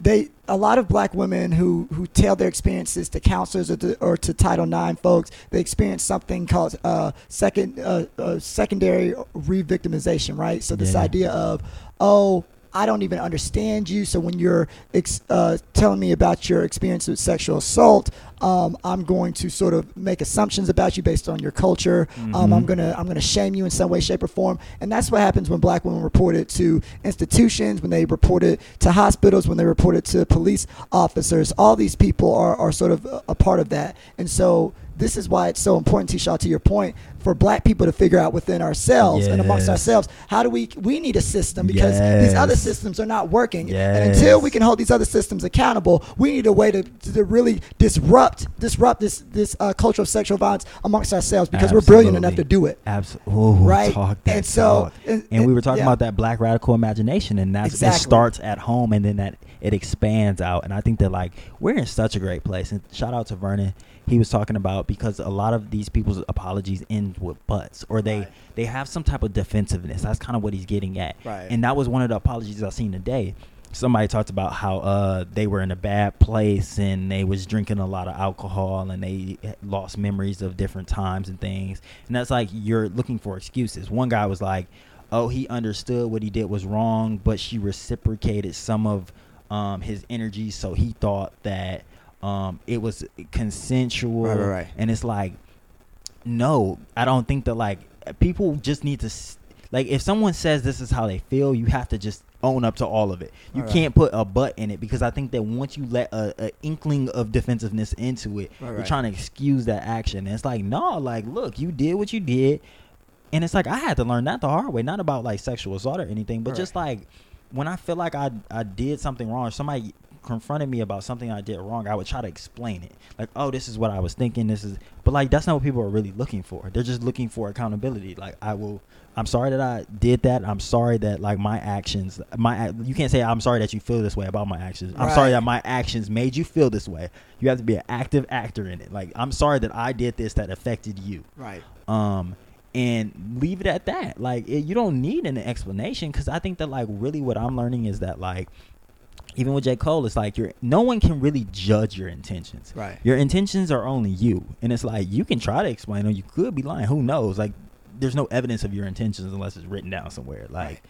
they a lot of black women who who tell their experiences to counselors or to, or to Title IX folks, they experience something called uh, second uh, uh, secondary re-victimization, right? So this Yeah. idea of oh. I don't even understand you. So when you're ex- uh, telling me about your experience with sexual assault, um, I'm going to sort of make assumptions about you based on your culture. Um, I'm Mhm. gonna I'm gonna shame you in some way, shape, or form. And that's what happens when black women report it to institutions, when they report it to hospitals, when they report it to police officers. All these people are, are sort of a, a part of that. And so this is why it's so important, T-Shaw, to your point, for black people to figure out within ourselves and amongst ourselves how do we we need a system because these other systems are not working. And until we can hold these other systems accountable, we need a way to, to really disrupt disrupt this this uh, culture of sexual violence amongst ourselves because we're brilliant enough to do it. Absolutely. Right? Talk that And so- and- And, we were talking yeah. about that black radical imagination, and that's Exactly. it starts at home, and then that it expands out. And I think that like we're in such a great place. And shout out to Vernon. He was talking about because a lot of these people's apologies end with butts, or they Right. they have some type of defensiveness. That's kind of what he's getting at. Right. And that was one of the apologies I seen today. Somebody talked about how uh, they were in a bad place and they was drinking a lot of alcohol and they lost memories of different times and things. And that's like you're looking for excuses. One guy was like, "Oh, he understood what he did was wrong, but she reciprocated some of um, his energy, so he thought that um, it was consensual." Right, right, right. And it's like, no, I don't think that like people just need to like if someone says this is how they feel, you have to just own up to all of it. You Right, can't put a but in it because I think that once you let a, a inkling of defensiveness into it, Right, you're right. trying to excuse that action. And it's like, no, like look, you did what you did. And it's like I had to learn that the hard way, not about like sexual assault or anything, but just like when I feel like I I did something wrong, somebody confronted me about something I did wrong, I would try to explain it. Like, oh, this is what I was thinking. This is, but like that's not what people are really looking for. They're just looking for accountability. Like, I will. I'm sorry that I did that. I'm sorry that like my actions, my you can't say I'm sorry that you feel this way about my actions. I'm sorry that my actions made you feel this way. You have to be an active actor in it. Like, I'm sorry that I did this that affected you Right. um and leave it at that like it, you don't need an explanation because i think that like really what i'm learning is that like even with j cole it's like you're no one can really judge your intentions Right. your intentions are only you and it's like you can try to explain them you could be lying who knows like there's no evidence of your intentions unless it's written down somewhere like Right.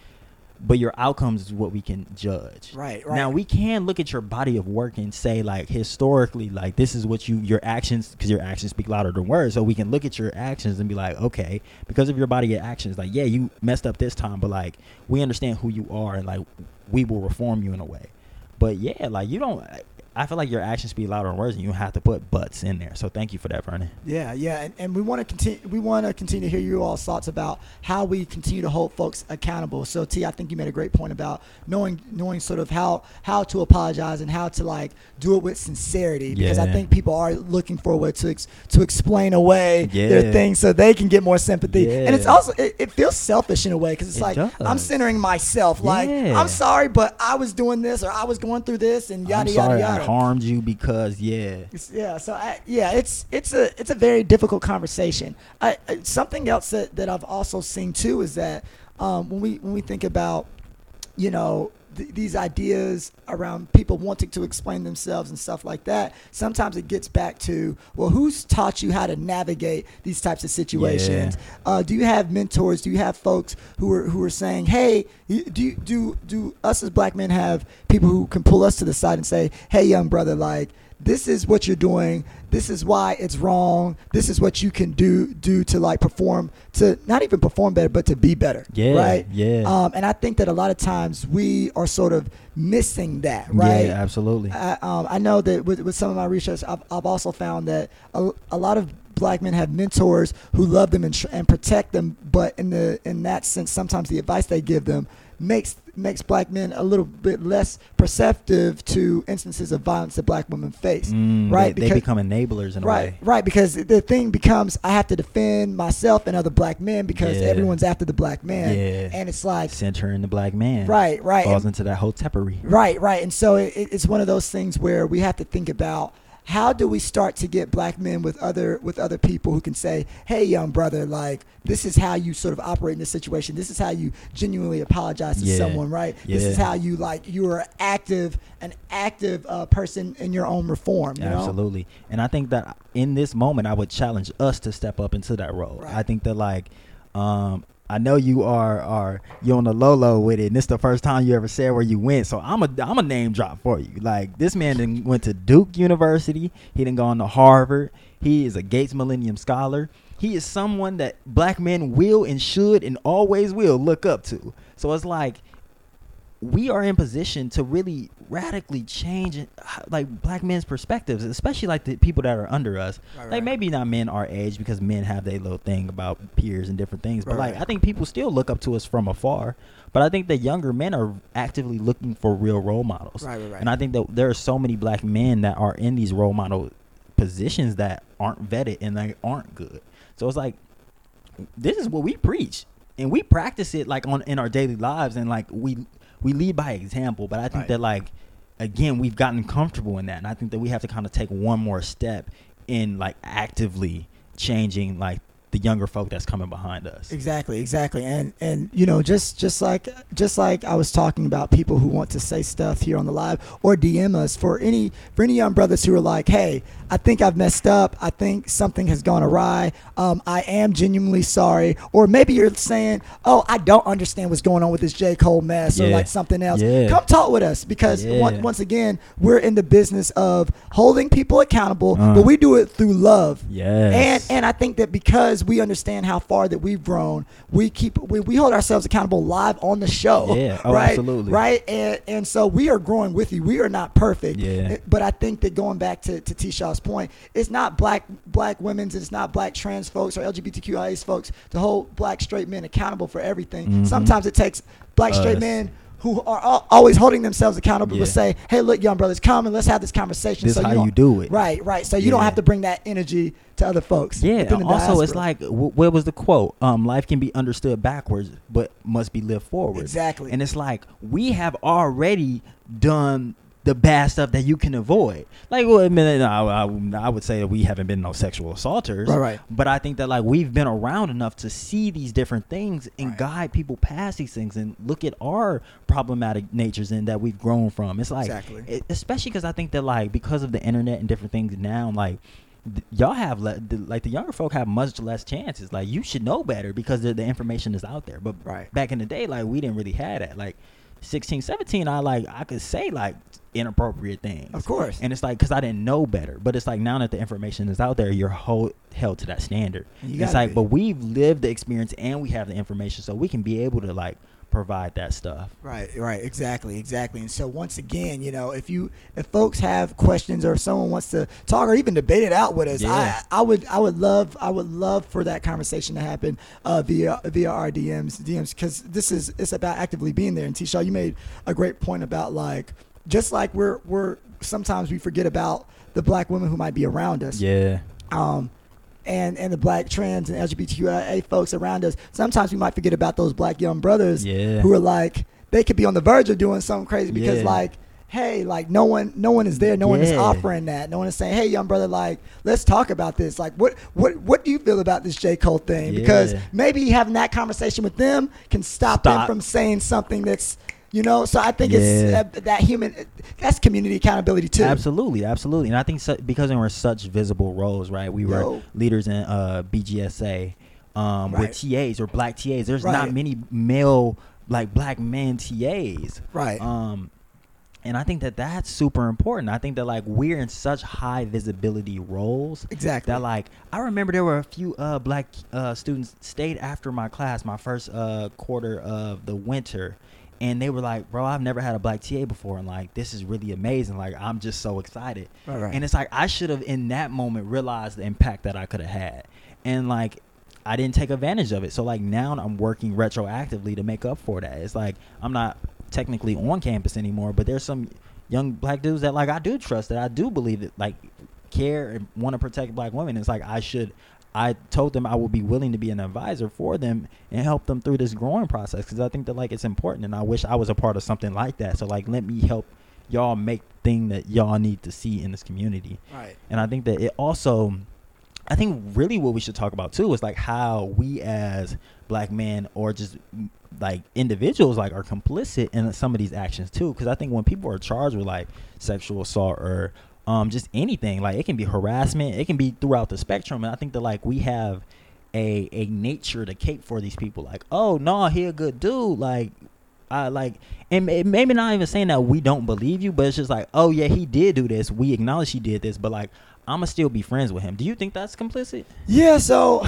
but your outcomes is what we can judge Right, right. now we can look at your body of work and say like historically like this is what you your actions because your actions speak louder than words so we can look at your actions and be like okay because of your body of actions like yeah you messed up this time but like we understand who you are and like we will reform you in a way but yeah like you don't i feel like your actions speak louder than words and you have to put butts in there so thank you for that vernon Yeah, yeah, and, and we want to continue. We want to continue to hear you all's thoughts about how we continue to hold folks accountable. So, T, I think you made a great point about knowing knowing sort of how how to apologize and how to like do it with sincerity. Because I think people are looking for a way to ex, to explain away their Yeah. things so they can get more sympathy. And it's also it, it feels selfish in a way because it's It like I'm centering myself. Like Yeah. I'm sorry, but I was doing this or I was going through this and yada yada yada. Harmed you because yeah yeah, so I, yeah, it's it's a it's a very difficult conversation. I, I, something else that, that I've also seen too is that um, when we when we think about you know th- these ideas around people wanting to explain themselves and stuff like that, sometimes it gets back to well, who's taught you how to navigate these types of situations? Uh, do you have mentors? Do you have folks who are who are saying, hey, do you, do do us as black men have people who can pull us to the side and say, hey, young brother, like this is what you're doing. This is why it's wrong. This is what you can do do to like perform to not even perform better but to be better Yeah, right? yeah. um, and i think that a lot of times we are sort of missing that right? yeah absolutely. I, um, I know that with, with some of my research, I've, I've also found that a, a lot of black men have mentors who love them and, tr- and protect them, but in the in that sense, sometimes the advice they give them makes makes black men a little bit less perceptive to instances of violence that black women face, Mm, right? they, they become enablers in a Right, way right, because the thing becomes I have to defend myself and other black men because Yeah. everyone's after the black man, Yeah. and it's like, centering the black man right, right, falls and- into that whole teppery Right, right. And so it, it's one of those things where we have to think about how do we start to get black men with other with other people who can say, "Hey, young brother, like this is how you sort of operate in this situation. This is how you genuinely apologize to Yeah. someone, right? This is how you like you are active, an active uh, person in your own reform. You know? Absolutely. And I think that in this moment, I would challenge us to step up into that role. Right. I think that like, um, I know you are are you on the low low with it, and this the first time you ever said where you went. So I'm a I'm a name drop for you. Like this man done went to Duke University. He didn't go on to Harvard. He is a Gates Millennium Scholar. He is someone that black men will and should and always will look up to. So it's like we are in position to really radically change like black men's perspectives, especially like the people that are under us. Right, like right. maybe not men our age because men have their little thing about peers and different things. But Right, like. I think people still look up to us from afar. But I think the younger men are actively looking for real role models. Right, right, right. And I think that there are so many black men that are in these role model positions that aren't vetted and they aren't good. So it's like this is what we preach and we practice it like on in our daily lives and like we we lead by example but i think Right. that like again we've gotten comfortable in that and i think that we have to kind of take one more step in like actively changing like the younger folk that's coming behind us Exactly, exactly, and and you know, just just like just like I was talking about people who want to say stuff here on the live or DM us for any for any young brothers who are like, hey, I think I've messed up. I think something has gone awry. Um, I am genuinely sorry. Or maybe you're saying, oh, I don't understand what's going on with this J Cole mess or Yeah. like something else. Yeah. Come talk with us because Yeah. on- once again, we're in the business of holding people accountable, Uh. but we do it through love. Yes. And and I think that because we understand how far that we've grown, we keep we, we hold ourselves accountable live on the show. Yeah. *laughs* Oh, right? absolutely. Right. And and so we are growing with you. We are not perfect. Yeah. But I think that going back to, to T Shaw's point, it's not black black women's, it's not black trans folks or LGBTQIA folks to hold black straight men accountable for everything. Mhm. Sometimes it takes black straight men who are always holding themselves accountable Yeah. to say, "Hey, look, young brothers, come and let's have this conversation." This so how don't- you do it. Right, right. So you don't have to bring that energy to other folks. yeah also it's like wh- what was the quote um life can be understood backwards but must be lived forward Exactly. and it's like we have already done the bad stuff that you can avoid. Like, well, I, mean, I, I, I would say that we haven't been no sexual assaulters, Right, right. But I think that like we've been around enough to see these different things and Right. guide people past these things and look at our problematic natures and that we've grown from. It's like, Exactly. it- especially because I think that like because of the internet and different things now, like. Y'all have le- the, like the younger folk have much less chances. Like you should know better because the, the information is out there. But Right. back in the day, like we didn't really have that. Like 16, 17, I like I could say like inappropriate things. Of course. And it's like because I didn't know better. But it's like now that the information is out there, you're hold, held to that standard. It's like, be. but we've lived the experience and we have the information, so we can be able to like provide that stuff. Right, right, exactly, exactly. And so once again, you know, if you if folks have questions or if someone wants to talk or even debate it out with us, Yeah. I I would I would love I would love for that conversation to happen uh, via via our DMs DMs because this is it's about actively being there. And T Shaw, you made a great point about like just like we're we're sometimes we forget about the black women who might be around us. Yeah. um, and and the black trans and LGBTQIA folks around us. Sometimes we might forget about those black young brothers Yeah. who are like they could be on the verge of doing something crazy because Yeah. like. Hey, like no one, no one is there. No one is offering that. No one is saying, "Hey, young brother, like let's talk about this. Like, what, what, what do you feel about this J Cole thing? Because maybe having that conversation with them can stop, them from saying something that's, you know. So I think Yeah. it's uh, that human, that's community accountability too. Absolutely, absolutely, and I think su- because we're such visible roles, right? We were Yo. leaders in uh, BGSA um, Right. with TAs or black TAs. There's Right. not many male like black men TAs, Right. Um, and I think that that's super important. I think that like we're in such high visibility roles. Exactly. That like I remember there were a few uh, black uh, students stayed after my class, my first uh, quarter of the winter, and they were like, "Bro, I've never had a black TA before, and like this is really amazing. Like I'm just so excited." Right, right. And it's like I should have in that moment realized the impact that I could have had, and like. I didn't take advantage of it. So like now I'm working retroactively to make up for that. It's like I'm not technically on campus anymore, but there's some young black dudes that like I do trust that I do believe that like care and want to protect black women. It's like I should I told them I would be willing to be an advisor for them and help them through this growing process because I think that like it's important and I wish I was a part of something like that. So like let me help y'all make thing that y'all need to see in this community. Right. And I think that it also, I think really what we should talk about too is like how we as black men or just like individuals like are complicit in some of these actions too. Because I think when people are charged with like sexual assault or um, just anything, like it can be harassment, it can be throughout the spectrum. And I think that like we have a a nature to cape for these people. Like, oh no, he a good dude. Like I like, and maybe not even saying that we don't believe you, but it's just like, oh yeah, he did do this. We acknowledge he did this, but like, I'ma still be friends with him. Do you think that's complicit? Yeah. So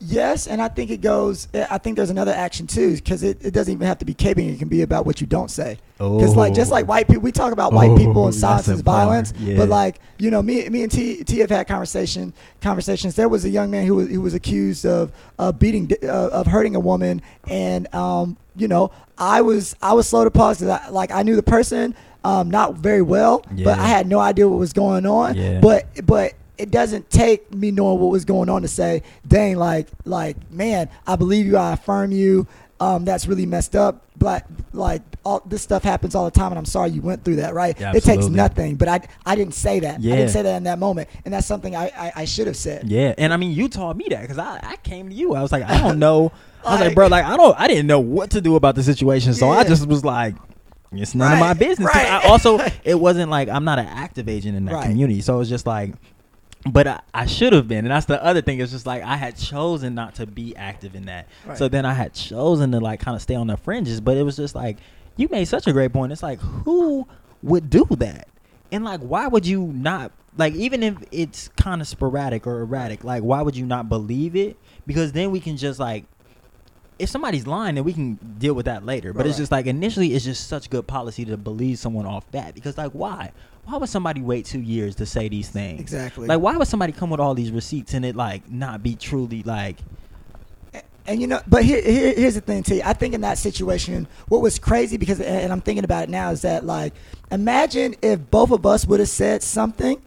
yes, and I think it goes. I think there's another action too, because it, it doesn't even have to be caping. It can be about what you don't say. Because like just like white people, we talk about white Oh, people and *laughs* silence is violence. important. But like you know, me me and T T have had conversation conversations. There was a young man who was who was accused of uh, beating uh, of hurting a woman, and um, you know, I was I was slow to pause. 'cause I, like I knew the person. Um, not very well, but I had no idea what was going on. Yeah. But but it doesn't take me knowing what was going on to say, dang, like like man, I believe you, I affirm you. Um, that's really messed up. But like all this stuff happens all the time, and I'm sorry you went through that. Right? Yeah, it takes nothing, but I I didn't say that. I didn't say that in that moment, and that's something I I, I should have said. Yeah, and I mean, you taught me that because I, I came to you. I was like, I don't know. *laughs* I was like, Like- bro, like I don't, I didn't know what to do about the situation, so I just was like, it's none of my business. right. I also, it wasn't like I'm not an active agent in that Right. community, so it's just like, but I, I should have been, and that's the other thing. It's just like I had chosen not to be active in that, Right. so then I had chosen to like kind of stay on the fringes. But it was just like you made such a great point. It's like who would do that, and like why would you not? Like even if it's kind of sporadic or erratic, like why would you not believe it? Because then we can just like if somebody's lying, then we can deal with that later. But Right, it's just like initially, it's just such good policy to believe someone off bat because like why? Why would somebody wait two years to say these things? Exactly. Like why would somebody come with all these receipts and it like not be truly like And you know, but here, here, here's the thing, too. I think in that situation, what was crazy because, and I'm thinking about it now, is that like, imagine if both of us would have said something,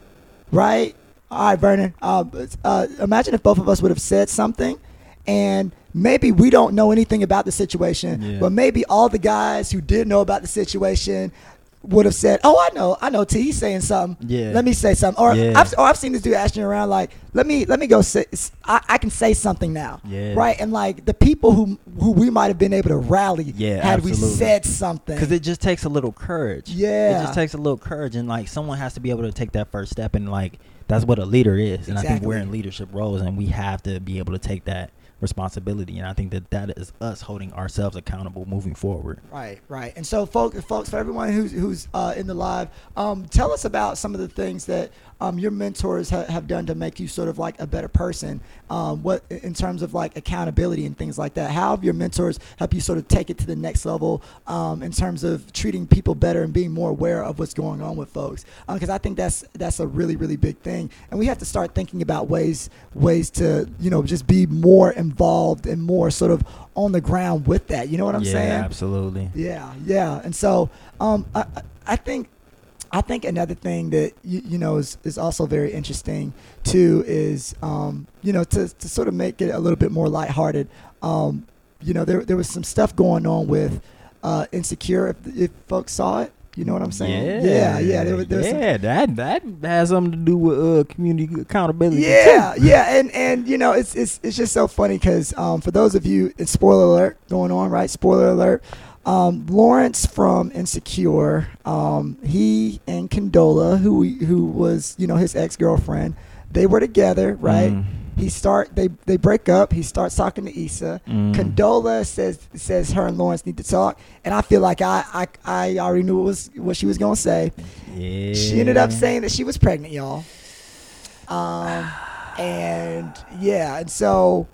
right? All right, Vernon. Uh, uh, imagine if both of us would have said something, and maybe we don't know anything about the situation, Yeah. but maybe all the guys who did know about the situation would have said, "Oh, I know, I know." T, he's saying something. Yeah. Let me say something. Or Yeah. I've, or I've seen this dude asking around like, "Let me, let me go say, I, I can say something now." Yeah. Right. And like the people who who we might have been able to rally Yeah, had we absolutely. said something. because it just takes a little courage. Yeah. it just takes a little courage, and like someone has to be able to take that first step, and like that's what a leader is. And I think we're in leadership roles, and we have to be able to take that responsibility. And I think that that is us holding ourselves accountable moving forward. Right, right. And so, folks, folks, for everyone who's who's uh, in the live, um, tell us about some of the things that um, your mentors ha- have done to make you sort of like a better person. Um, what in terms of like accountability and things like that. How have your mentors helped you sort of take it to the next level um, in terms of treating people better and being more aware of what's going on with folks? Because I think that's that's a really really big thing, and we have to start thinking about ways ways to you know just be more involved and more sort of on the ground with that. You know what I'm yeah, saying? absolutely. Yeah, yeah. And so um, I, I- I think I think another thing that you, you know is, is also very interesting too is um, you know to, to sort of make it a little bit more lighthearted. Um, you know there there was some stuff going on with uh, insecure. If, if folks saw it, you know what I'm saying? yeah. yeah there, there was yeah, that that has something to do with uh, community accountability. Yeah, too. yeah, and and you know it's it's it's just so funny because um, for those of you, it's spoiler alert going on, right? Spoiler alert. Um, Lawrence from Insecure, um, he and Condola, who who was you know his ex girlfriend, they were together, right? Mm. He start they they break up. He starts talking to Issa. Mm. Condola says says her and Lawrence need to talk, and I feel like I I, I already knew what was what she was gonna say. Yeah. She ended up saying that she was pregnant, y'all. Um, and yeah, and so,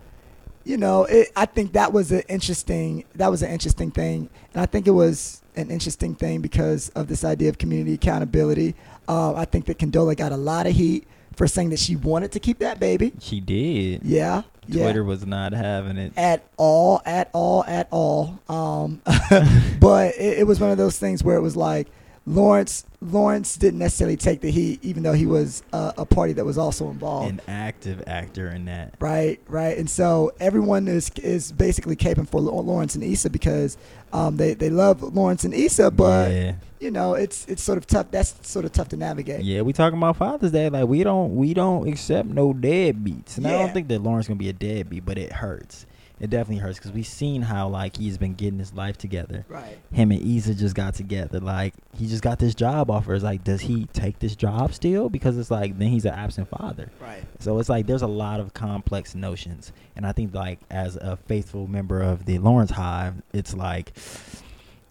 you know, it, I think that was an interesting. That was an interesting thing, and I think it was an interesting thing because of this idea of community accountability. Uh, I think that Condola got a lot of heat for saying that she wanted to keep that baby. she did. Yeah, yeah Twitter was not having it. at all, at all, at all. Um, *laughs* *laughs* but it, it was one of those things where it was like, Lawrence Lawrence didn't necessarily take the heat, even though he was uh, a party that was also involved. An active actor in that. Right, right, and so everyone is is basically caping for Lawrence and Issa because um, they they love Lawrence and Issa, but yeah. you know it's it's sort of tough. That's sort of tough to navigate. Yeah, we talking about Father's Day. Like we don't we don't accept no deadbeats. And I don't think that Lawrence gonna be a deadbeat, but it hurts. It definitely hurts because we've seen how like he's been getting his life together. Right. Him and Issa just got together. Like he just got this job offer. It's like, does he take this job still? Because it's like then he's an absent father. Right. So it's like there's a lot of complex notions, and I think like as a faithful member of the Lawrence Hive, it's like,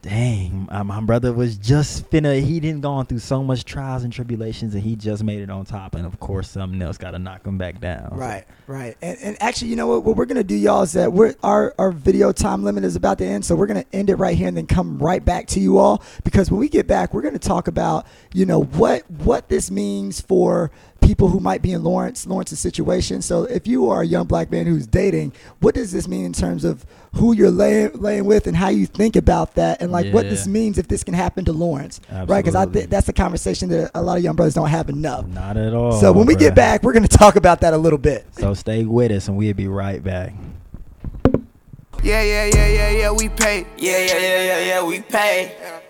dang, my, my brother was just finna. He didn't gone through so much trials and tribulations, and he just made it on top. And of course, something else got to knock him back down. Right, right, and, and actually, you know what? What we're gonna do, y'all, is that we're our our video time limit is about to end, so we're gonna end it right here and then come right back to you all because when we get back, we're gonna talk about you know what what this means for people who might be in Lawrence Lawrence's situation. So if you are a young black man who's dating, what does this mean in terms of who you're laying laying with and how you think about that, and like what this means if this can happen to Lawrence, right? Because I Absolutely. think that's a conversation that a lot of young brothers don't have enough. Not at all. So when we get back, we're going to talk about that a little bit. so stay with us, and we'll be right back. Yeah, yeah, yeah, yeah, yeah, we pay. Yeah, yeah, yeah, yeah, yeah, we pay.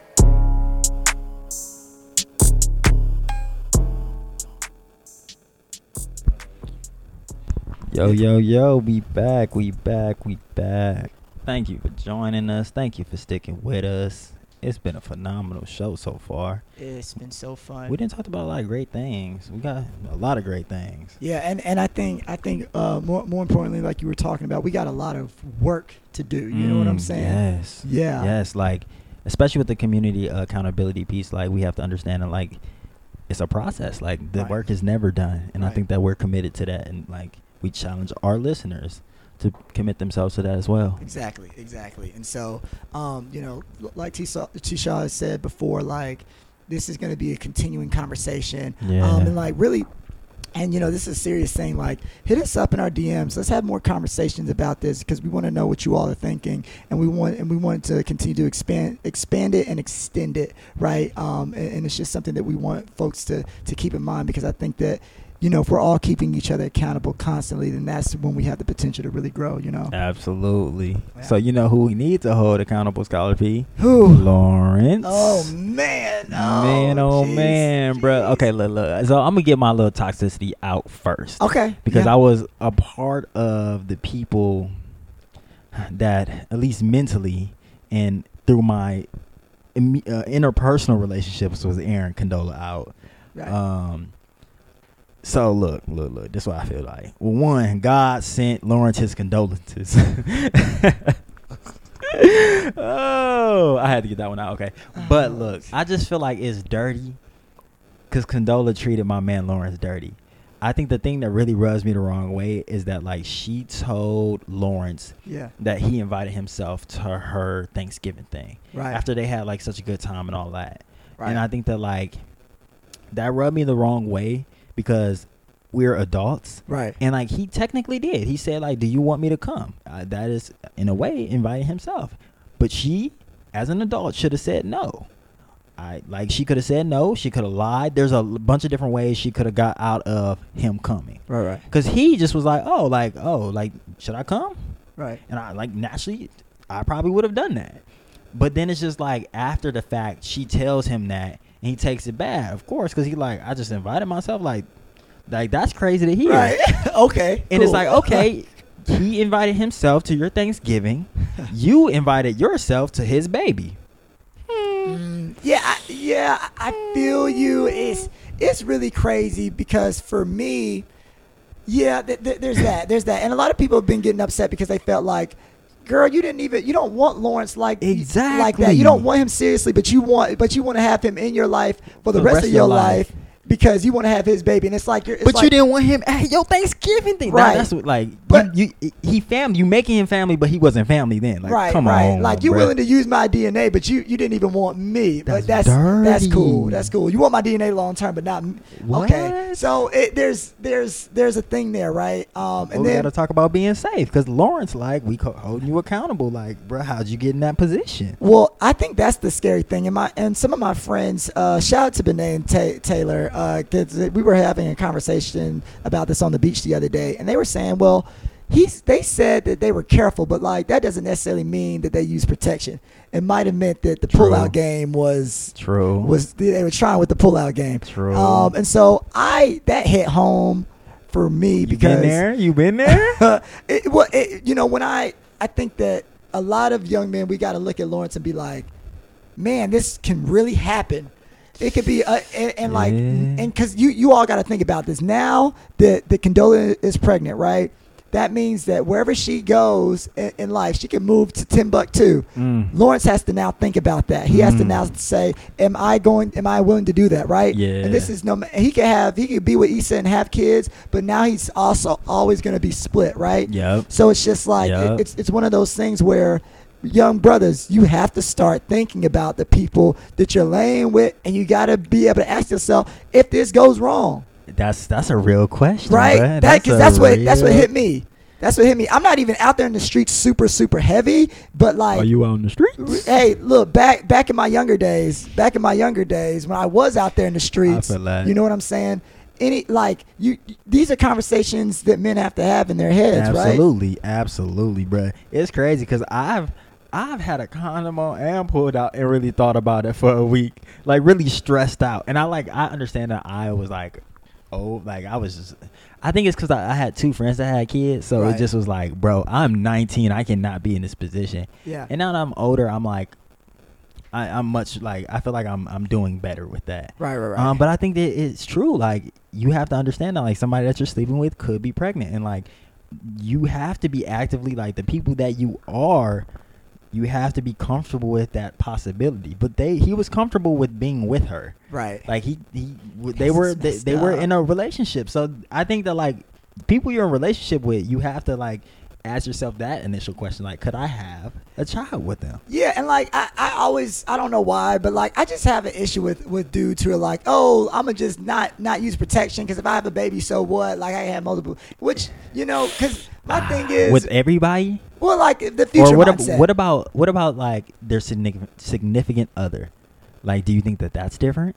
Yo, yo, yo, we back, we back, we back. Thank you for joining us. Thank you for sticking with us. It's been a phenomenal show so far. It's been so fun. We didn't talk about a lot of great things. We got a lot of great things. yeah, and, and I think I think uh, more more importantly, like you were talking about, we got a lot of work to do. You know what I'm Mm, saying? Yes. Yeah. Yes, like especially with the community accountability piece, like we have to understand that like it's a process. Like the Right. work is never done, and I think that we're committed to that, and like we challenge our listeners to commit themselves to that as well. Exactly, exactly. And so, um, you know, like Tisha Tisha has said before, like this is going to be a continuing conversation. Yeah. Um, and like really, and you know, this is a serious thing. Like, hit us up in our DMs. Let's have more conversations about this because we want to know what you all are thinking, and we want and we want to continue to expand expand it and extend it, right? Um, and, and it's just something that we want folks to to keep in mind because I think that. You know, if we're all keeping each other accountable constantly, then that's when we have the potential to really grow. You know, Absolutely. Yeah. So you know who we need to hold accountable, Scholar P? who? Lawrence. Oh man, oh, man, oh jeez, man, bro. jeez. Okay, look, look. So I'm gonna get my little toxicity out first. Okay, because yeah. I was a part of the people that, at least mentally and through my uh, interpersonal relationships, was Aaron Condola out. Right. Um. So look, look, look. This is what I feel like. Well, one, God sent Lawrence his condolences. *laughs* oh, I had to get that one out. Okay, but Oh, look, I just feel like it's dirty because Condola treated my man Lawrence dirty. I think the thing that really rubs me the wrong way is that like she told Lawrence yeah, that he invited himself to her Thanksgiving thing right. after they had like such a good time and all that. right. And I think that like that rubbed me the wrong way because we're adults. right. And like he technically did. He said like, "Do you want me to come?" Uh, that is in a way inviting himself. But she, as an adult, should have said no. I like she could have said no. She could have lied. There's a bunch of different ways she could have got out of him coming. Right. Right. Cause he just was like, "Oh, like oh, like should I come?" Right. And I like naturally, I probably would have done that. But then it's just like after the fact, she tells him that, and he takes it bad, of course, because he like, I just invited myself, like, like that's crazy to hear. Right. *laughs* okay. And it's like, okay, he invited himself to your Thanksgiving. *laughs* you invited yourself to his baby. Mm, yeah, I, yeah, I I feel you. It's it's really crazy because for me, yeah, th- th- there's that, there's that, and a lot of people have been getting upset because they felt like, girl, you didn't even, you don't want Lawrence like exactly like that. You don't want him seriously, but you want, but you want to have him in your life for the, rest, of your life. Because you want to have his baby, and it's like you're. It's But like, you didn't want him at your Thanksgiving thing. Right. Right. That's what, like, But- you, you, he family. You making him family, but he wasn't family then. Like, right, come right. on, like you're willing to use my DNA, but you you didn't even want me. but That's that's that's cool. That's cool. You want my DNA long term, but not. m- Okay, so it, there's there's there's a thing there, right? Um, and we then gotta talk about being safe because Lawrence, like, we holding you accountable. Like, bro, how'd you get in that position? Well, I think that's the scary thing. And my and some of my friends, uh, shout out to Benet and Ta- Taylor, uh, we were having a conversation about this on the beach the other day, and they were saying, well, he's they said that they were careful, but like that doesn't necessarily mean that they use protection. It might have meant that the True. pullout game was True. was they were trying with the pullout game. True. Um, and so I that hit home for me because you because been there? You been there? *laughs* it, well, it, you know, when I I think that a lot of young men, we got to look at Lawrence and be like, man, this can really happen. It could be, uh, and, and like, Yeah. and because you you all got to think about this now. that the Condola is pregnant, right? That means that wherever she goes in, in life, she can move to Timbuktu. Mm. Lawrence has to now think about that. He has to Mm. now say, "Am I going? Am I willing to do that?" Right? Yeah. And this is no. He could have. He could be with Issa and have kids, but now he's also always going to be split, right? Yep. So it's just like it- it's it's one of those things where young brothers, you have to start thinking about the people that you're laying with, and you got to be able to ask yourself if this goes wrong, That's that's a real question, right? bruh. That, cause that's what that's what hit me. That's what hit me. I'm not even out there in the streets super super heavy, but like Are you out on the streets? hey, look back back in my younger days, back in my younger days when I was out there in the streets. feel. You know what I'm saying? Any like you, these are conversations that men have to have in their heads, right? Absolutely, absolutely, bruh. It's crazy because I've I've had a condom on and pulled out and really thought about it for a week, like really stressed out. And I like I understand that I was like, oh, like I was just. I think it's because I, I had two friends that had kids, so Right. it just was like, bro, I'm 19, I cannot be in this position. Yeah. And now that I'm older, I'm like, I, I'm much like I feel like I'm I'm doing better with that. Right, right, right. Um, but I think that it's true. Like you have to understand that like somebody that you're sleeping with could be pregnant, and like you have to be actively like the people that you are. You have to be comfortable with that possibility. But they he was comfortable with being with her. right. Like he he they were they, they were in a relationship. So I think that like people you're in a relationship with, you have to like ask yourself that initial question like could I have a child with them? Yeah, and like I, I always I don't know why, but like I just have an issue with with dudes who are like, oh, I'm gonna just not not use protection because if I have a baby, so what? Like I have multiple, which you know, because my ah, thing is, with everybody? well, like the future or what, ab- what about what about like their significant significant other? Like, do you think that that's different?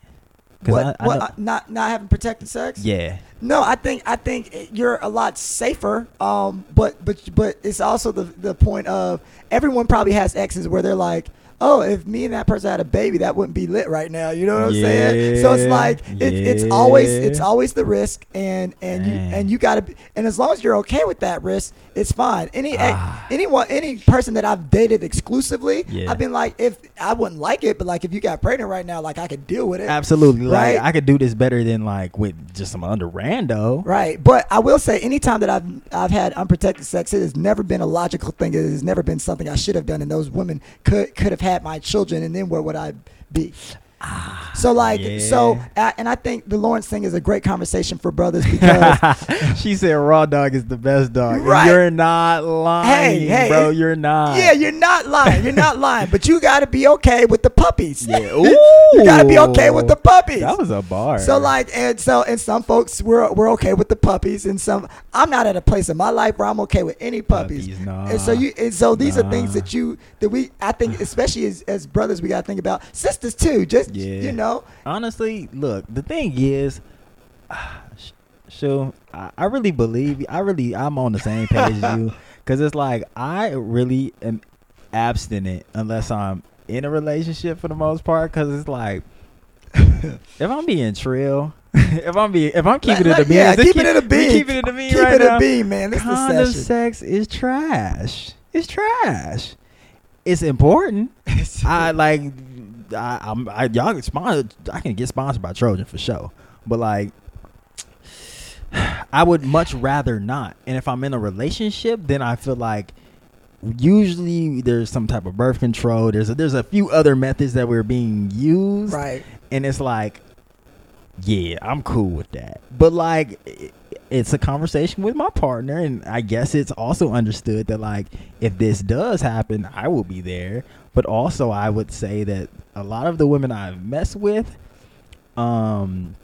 What, I- I what, know- uh, not not having protected sex? yeah, No, I think I think you're a lot safer. Um, but but but it's also the the point of everyone probably has exes where they're like, oh, if me and that person had a baby, that wouldn't be lit right now. You know what I'm saying? So it's like it, it's always it's always the risk, and and you and you gotta be, and as long as you're okay with that risk, it's fine. Any Ah. anyone any person that I've dated exclusively, Yeah. I've been like, if I wouldn't like it, but like if you got pregnant right now, like I could deal with it. absolutely. Right? Like, I could do this better than like with just some under rando. Right, but I will say, anytime that I've I've had unprotected sex, it has never been a logical thing. It has never been something I should have done, and those women could could have had my children, and then where would I be? Ah, so like, so yeah. I, and I think the Lawrence thing is a great conversation for brothers because *laughs* she said raw dog is the best dog. Right. You're not lying, Hey, hey, bro. You're not. yeah, you're not lying, you're not lying, but you got to be okay with the puppies. Yeah. *laughs* you got to be okay with the puppies. That was a bar. So like and so and some folks we're we're okay with the puppies and some I'm not at a place in my life where I'm okay with any puppies. Puppies, nah. And so you and so these are things that you that we I think especially as, as brothers we gotta think about. Sisters too. Just Yeah. you know. honestly, look, the thing is, *sighs* so I, I really believe, I really, I'm on the same page as you, *laughs* because it's like I really am abstinent unless I'm in a relationship for the most part, because it's like *laughs* if I'm being trill. *laughs* if I'm being, if I'm keeping Let- it a bean, yeah, just keep it a bean. Keeping it a bean Keep right it a bean, man. This Condom sex is trash. It's trash. It's important. I like. I, I'm. I, y'all can sponsor. I can get sponsored by Trojan for sure. But like, *sighs* I would much rather not. And if I'm in a relationship, then I feel like usually there's some type of birth control. There's a, there's a few other methods that were being used, Right. and it's like yeah, I'm cool with that. But like, i- it's a conversation with my partner, and I guess it's also understood that like, if this does happen, I will be there. But also, I would say that a lot of the women I've messed with, um,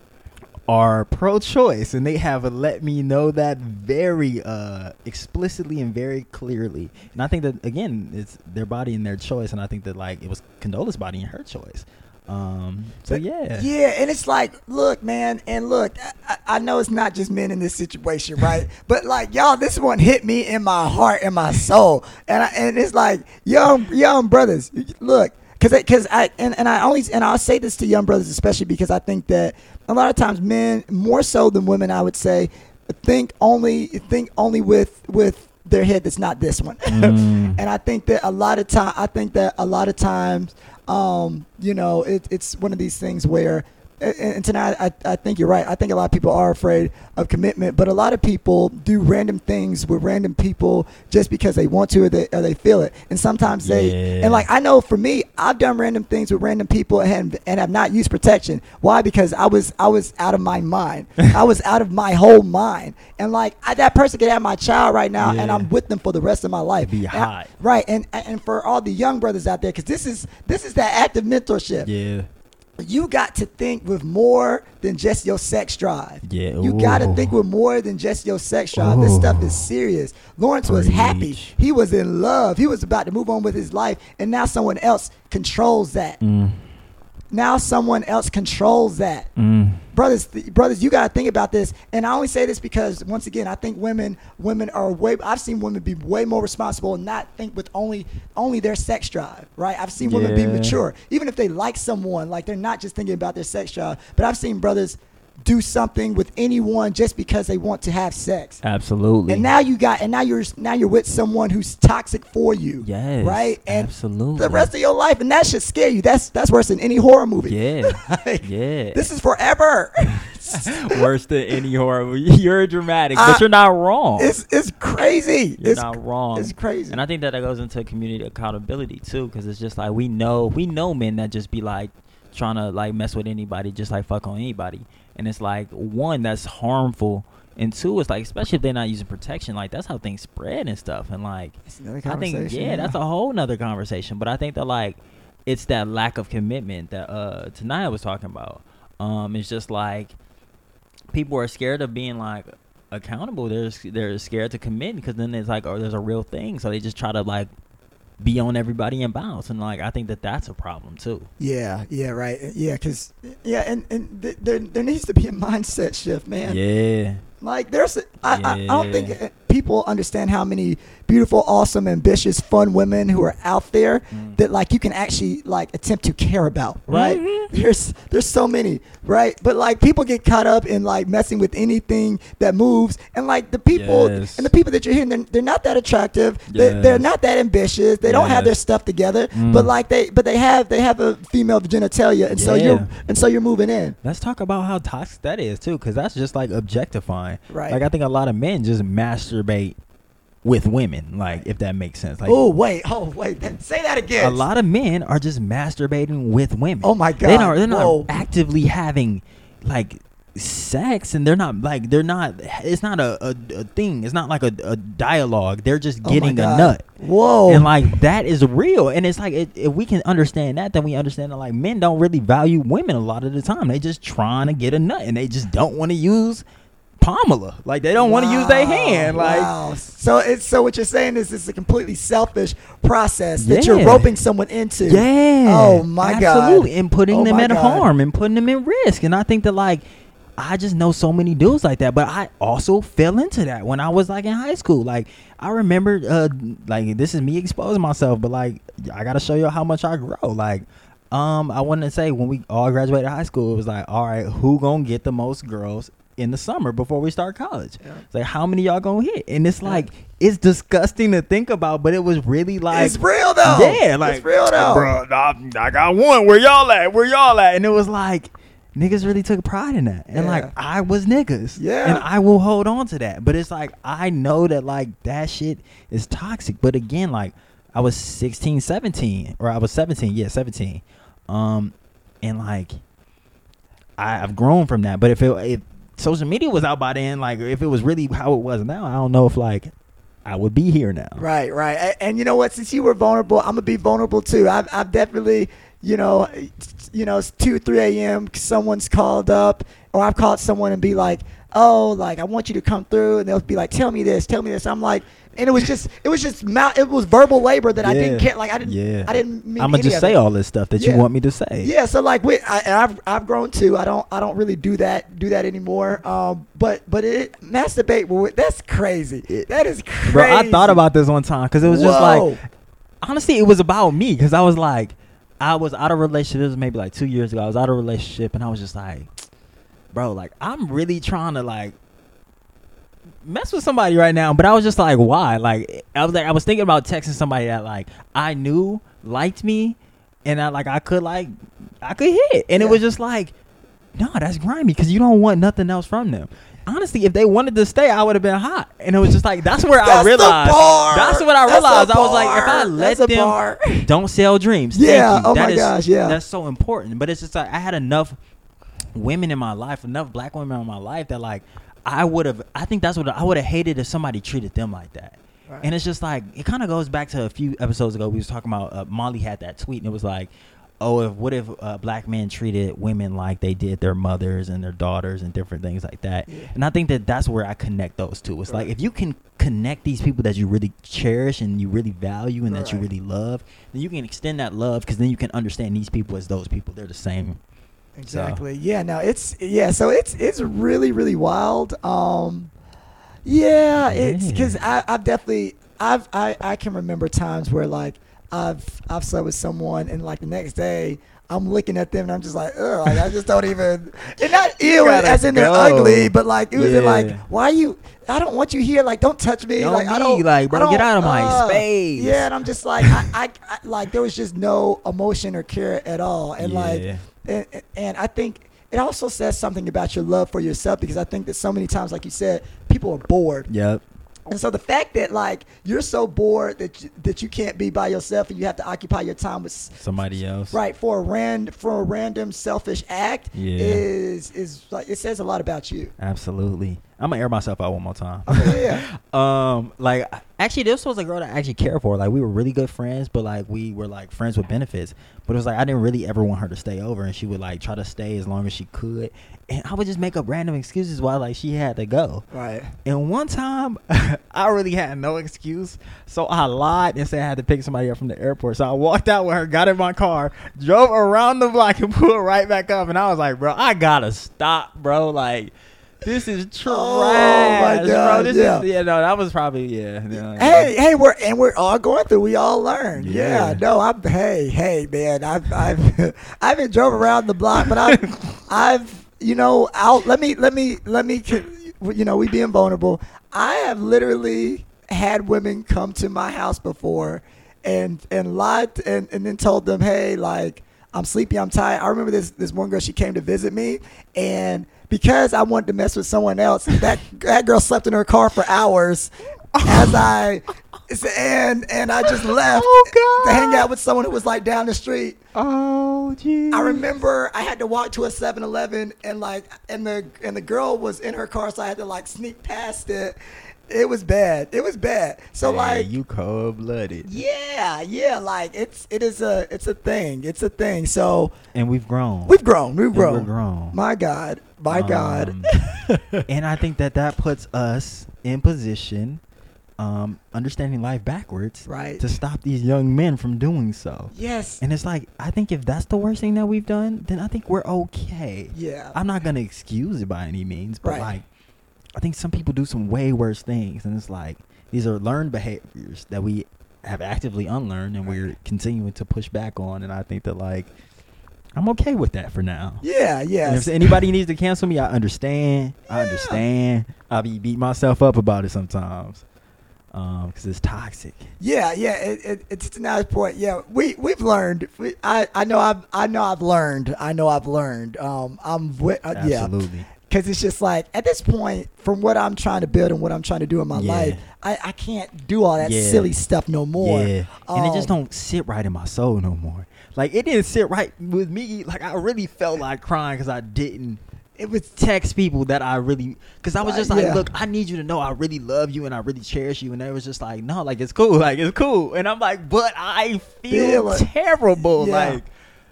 are pro-choice, and they have let me know that very uh explicitly and very clearly. And I think that again, it's their body and their choice, and I think that like it was Condola's body and her choice. Um, so yeah, Yeah, and it's like, look, man, and look, I, I- I know it's not just men in this situation, *laughs* right? but like, y'all, this one hit me in my heart and my soul, and I, and it's like, young young brothers, look, because because I and, and I only and I'll say this to young brothers especially because I think that a lot of times men more so than women, I would say, think only think only with with their head that's not this one. *laughs* Mm. and I think that a lot of time I think that a lot of times um, you know, it, it's one of these things where and, and tonight I, I think you're right. I think a lot of people are afraid of commitment, but a lot of people do random things with random people just because they want to or they, or they feel it. And sometimes they Yeah. and like I know for me, I've done random things with random people and and have not used protection. Why? Because I was I was out of my mind. *laughs* I was out of my whole mind. And like I, that person could have my child right now, and I'm with them for the rest of my life. Be hot. right? And and for all the young brothers out there, because this is this is that active mentorship yeah, you got to think with more than just your sex drive. Yeah, You got to think with more than just your sex drive. This stuff is serious. Lawrence was happy. He was in love. He was about to move on with his life, and now someone else controls that. Mm. Now someone else controls that. Mm. Brothers, th- brothers, you got to think about this. And I only say this because once again, I think women women are way I've seen women be way more responsible and not think with only only their sex drive, right? I've seen women be mature. Even if they like someone, like they're not just thinking about their sex drive. But I've seen brothers do something with anyone just because they want to have sex. absolutely. And now you got, and now you're now you're with someone who's toxic for you. Yes, right. And absolutely. the rest of your life, and that should scare you. That's that's worse than any horror movie. yeah, *laughs* Like, yeah. This is forever. *laughs* worse than any horror movie. *laughs* You're dramatic, I- but you're not wrong. it's it's crazy. You're it's not wrong. It's crazy. And I think that that goes into community accountability too, because it's just like we know we know men that just be like trying to like mess with anybody, just like fuck on anybody, and it's like one that's harmful, and two it's like especially if they're not using protection, like that's how things spread and stuff, and like I think conversation, yeah, that's a whole nother conversation. But I think that like it's that lack of commitment that uh Tanaya was talking about. Um, it's just like people are scared of being like accountable. They're they're scared to commit because then it's like oh there's a real thing, so they just try to like be on everybody and bounce. And like I think that that's a problem too. Yeah, yeah, right. Yeah, because yeah, and and th- there there needs to be a *laughs* mindset shift, man. Yeah, Like there's, I I don't think uh, people understand how many beautiful, awesome, ambitious, fun women who are out there Mm. that like you can actually like attempt to care about, right? Mhm. There's there's so many, right? But like people get caught up in like messing with anything that moves, and like the people Yes. and the people that you're hearing, they're, they're not that attractive. They, they're not that ambitious. They don't have their stuff together, Mm. but like they but they have they have a female genitalia, and so you're and so you're moving in. let's talk about how toxic that is too, because that's just like objectifying. Right. Like I think a lot of men just masturbate with women, like if that makes sense. Like oh wait, oh wait, say that again. a lot of men are just masturbating with women. Oh my They God. are they're not Whoa. actively having like sex and they're not like they're not it's not a, a, a thing. It's not like a, a dialogue. They're just Oh getting a nut. Whoa. And like that is real. And it's like it, if we can understand that, then we understand that like men don't really value women a lot of the time. They just trying to get a nut and they just don't want to use Pamela. Like they don't want to use their hand. Like wow. so it's so what you're saying is it's a completely selfish process that you're roping someone into. Yeah. Oh my God. Absolutely. And putting Oh them at God. harm and putting them at risk. And I think that like I just know so many dudes like that, but I also fell into that when I was like in high school. Like I remember uh like this is me exposing myself, but like I gotta show you how much I grow. Like um I wanted to say when we all graduated high school, it was like, all right, who gonna get the most girls in the summer before we start college? Yeah. It's like how many y'all gonna hit? And it's like it's disgusting to think about, but it was really like it's real though. yeah, like it's real though. Bro, I, I got one. Where y'all at? Where y'all at? And it was like niggas really took pride in that, and Yeah. like I was niggas, Yeah. and I will hold on to that. But it's like I know that like that shit is toxic. But again, like I was 16, 17, or I was 17, yeah, 17, um, and like. I, I've grown from that. But if it if social media was out by then, like if it was really how it was now, I don't know if like I would be here now. Right, right. And, you know what? Since you were vulnerable, I'm gonna be vulnerable too. I've, I've definitely, you know, you know, it's two, three a.m. Someone's called up, or I've called someone and be like, "Oh, like I want you to come through," and they'll be like, "Tell me this, tell me this." I'm like, and it was just, it was just, mount, it was verbal labor that I didn't Yeah. care. Like I didn't, Yeah. I didn't mean. I'm gonna just say it. all this stuff that Yeah. you want me to say. Yeah, so like we, I, I've I've grown too. I don't I don't really do that do that anymore. Um, but but it masturbate. That's crazy. That is crazy. Bro, I thought about this one time because it was just like, honestly, it was about me because I was like, I was out of a relationship. It was maybe like two years ago. I was out of relationship and I was just like, bro, like I'm really trying to like mess with somebody right now, but I was just like, why? Like I was like, I was thinking about texting somebody that like I knew liked me, and I like I could like I could hit, and it was just like, no, that's grimy because you don't want nothing else from them. Honestly, if they wanted to stay, I would have been hot, and it was just like that's where I That's the realized. That's what I That's realized. I was like, if I let That's them don't sell dreams. Yeah, Thank you. oh That my is- gosh, yeah. That's so important. But it's just like I had enough women in my life, enough black women in my life that like I would have. I think that's what I would have hated if somebody treated them like that. Right. And it's just like it kind of goes back to a few episodes ago. We was talking about uh, Molly had that tweet, and it was like, "Oh, if what if uh, black men treated women like they did their mothers and their daughters and different things like that?" Yeah. And I think that that's where I connect those two. It's like if you can connect these people that you really cherish and you really value and that you really love, then you can extend that love because then you can understand these people as those people. They're the same. Exactly. Yeah. No, it's yeah. So it's it's really really wild. Um, yeah. It's Yeah. because I I've definitely I've I I can remember times where like I've I've slept with someone and like the next day. I'm looking at them and I'm just like, ugh, like I just don't even. *laughs* And not ew, as in they're go. ugly, but like it was in like, Yeah. why you? I don't want you here. Like, don't touch me. Don't like, I don't. like, bro, I get don't- out of my uh, space. Yeah, and I'm just like, I, I, I, like there was just no emotion or care at all, and like, Yeah. And, and I think it also says something about your love for yourself because I think that so many times, like you said, people are bored. Yep. And so the fact that like you're so bored that you, that you can't be by yourself and you have to occupy your time with Somebody else. right for a rand for a random selfish act Yeah. is is like it says a lot about you. Absolutely. I'm gonna air myself out one more time. Okay, yeah. *laughs* um, like actually, this was a girl that I actually cared for. Like we were really good friends, but like we were like friends with benefits. But it was like I didn't really ever want her to stay over, and she would like try to stay as long as she could, and I would just make up random excuses why like she had to go. Right. And one time, *laughs* I really had no excuse, so I lied and said I had to pick somebody up from the airport. So I walked out with her, got in my car, drove around the block, and *laughs* pulled right back up. And I was like, "Bro, I gotta stop, bro. Like, this is trash, *laughs* Oh, my bro. This yeah. is yeah, no, that was probably yeah. yeah. Hey, hey, we're and we're all going through. We all learn. Yeah. Yeah. no, I'm. Hey, hey, man, I've, I've, *laughs* I haven't drove around the block, but I've, *laughs* I've, you know, out. Let me, let me, let me. You know, we being vulnerable. I have literally had women come to my house before, and and lied and and then told them, hey, like I'm sleepy, I'm tired. I remember this this one girl. She came to visit me, and because I wanted to mess with someone else, that that girl slept in her car for hours as I and and I just left Oh, to hang out with someone who was like down the street. Oh, geez. I remember I had to walk to a 7-Eleven and like and the and the girl was in her car, so I had to like sneak past it. It was bad. It was bad. So Hey, like you cold blooded, yeah, yeah, like it's it is a it's a thing. It's a thing. So and we've grown. we've grown. We've And grown. We're grown. My God. My God. Um, *laughs* and I think that that puts us in position, um, understanding life backwards, Right. to stop these young men from doing so. yes. And it's like I think if that's the worst thing that we've done, then I think we're okay. Yeah. I'm not gonna excuse it by any means, but Right. like I think some people do some way worse things, and it's like these are learned behaviors that we have actively unlearned, and we're continuing to push back on. And I think that like I'm okay with that for now. yeah, And yes. if anybody needs to cancel me, I understand. I understand. I'll be beat myself up about it sometimes. Um, because it's toxic. Yeah, yeah. It, it, it's to Now's point. Yeah, we we've learned. We, I I know I've I know I've learned. I know I've learned. Um, I'm with, uh, yeah. Absolutely. Because it's just like at this point, from what I'm trying to build and what I'm trying to do in my Yeah. life, I, I can't do all that Yeah. silly stuff no more. Yeah. and it just Um, don't sit right in my soul no more. like it didn't sit right with me. Like I really felt like crying because I didn't It was text people that I really because I was just like, yeah. look, I need you to know I really love you and I really cherish you, and they was just like, no, like it's cool, like it's cool, and I'm like, but I feel terrible, Yeah. like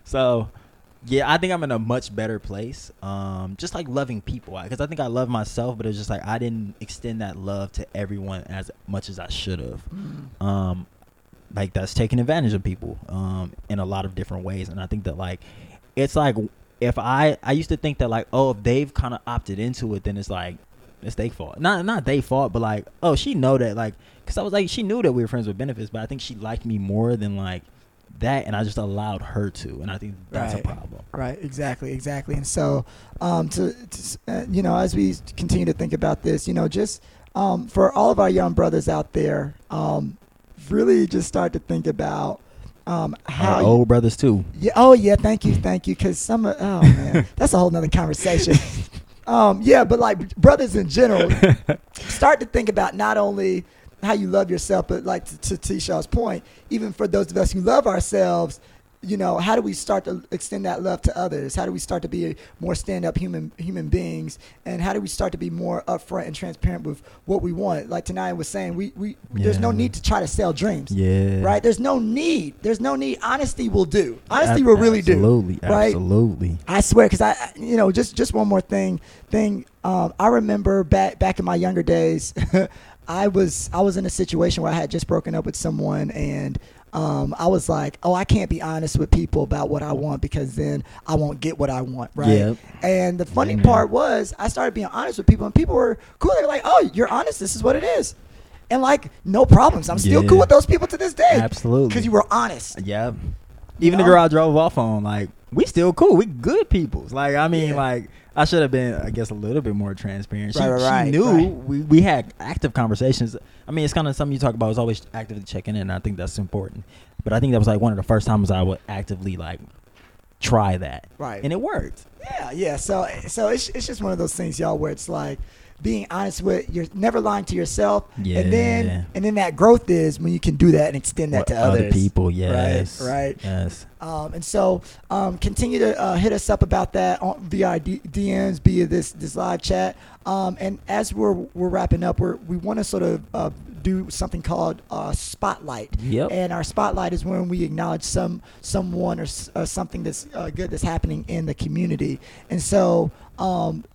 so. Yeah, I think I'm in a much better place. Um, just like loving people, because I think I love myself, but it's just like I didn't extend that love to everyone as much as I should have. Mm-hmm. Um, like that's taking advantage of people um, in a lot of different ways, and I think that like it's like if I I used to think that like oh if they've kind of opted into it, then it's like it's their fault. Not not they fault, but like oh she know that like because I was like she knew that we were friends with benefits, but I think she liked me more than like that, and I just allowed her to, and I think that's Right. a problem. Right, exactly, exactly. And so, um, to, to uh, you know, as we continue to think about this, you know, just um, for all of our young brothers out there, um, really just start to think about um, how. Our old brothers too. Yeah. Oh, yeah. Thank you. Thank you. Because some. of- Oh man, *laughs* that's a whole nother conversation. *laughs* um. Yeah, but like brothers in general, *laughs* start to think about not only how you love yourself, but like to, to T. Shaw's point, even for those of us who love ourselves, you know, how do we start to extend that love to others? How do we start to be more stand-up human human beings? And how do we start to be more upfront and transparent with what we want? Like tonight was saying, we, we there's no need to try to sell dreams. Yeah. Right? There's no need. There's no need. Honesty will do. Honesty will really do. Absolutely. Right? Absolutely. I swear, because I, I- you know, just just one more thing. Thing. Um, I remember back back in my younger days, *laughs* I was I was in a situation where I had just broken up with someone, and um, I was like, oh, I can't be honest with people about what I want because then I won't get what I want, right? Yep. And the funny Amen. part was, I started being honest with people, and people were cool. They were like, oh, you're honest. This is what it is. And like, no problems. I'm still Yeah. cool with those people to this day. Absolutely. Because you were honest. Yeah. Even the know? girl I drove off on, like, we still cool. We good peoples. Like, I mean, Yeah. like, I should have been, I guess, a little bit more transparent. She, Right, right, she knew right. we, we had active conversations. I mean, it's kind of something you talk about. Is always actively checking in. And I think that's important. But I think that was like one of the first times I would actively like try that. Right. And it worked. Yeah, yeah. So, so it's it's just one of those things, y'all, where it's like being honest with you're never lying to yourself, and then and then that growth is when you can do that and extend that What to other others. people. Yes. right. right? Yes. Um, and so, um, continue to uh, hit us up about that on, via D- DMs, via this this live chat. Um, and as we're we're wrapping up, we're, we want to sort of uh, do something called uh, spotlight. Yep. And our spotlight is when we acknowledge some someone or, or something that's uh, good that's happening in the community. And so. Um,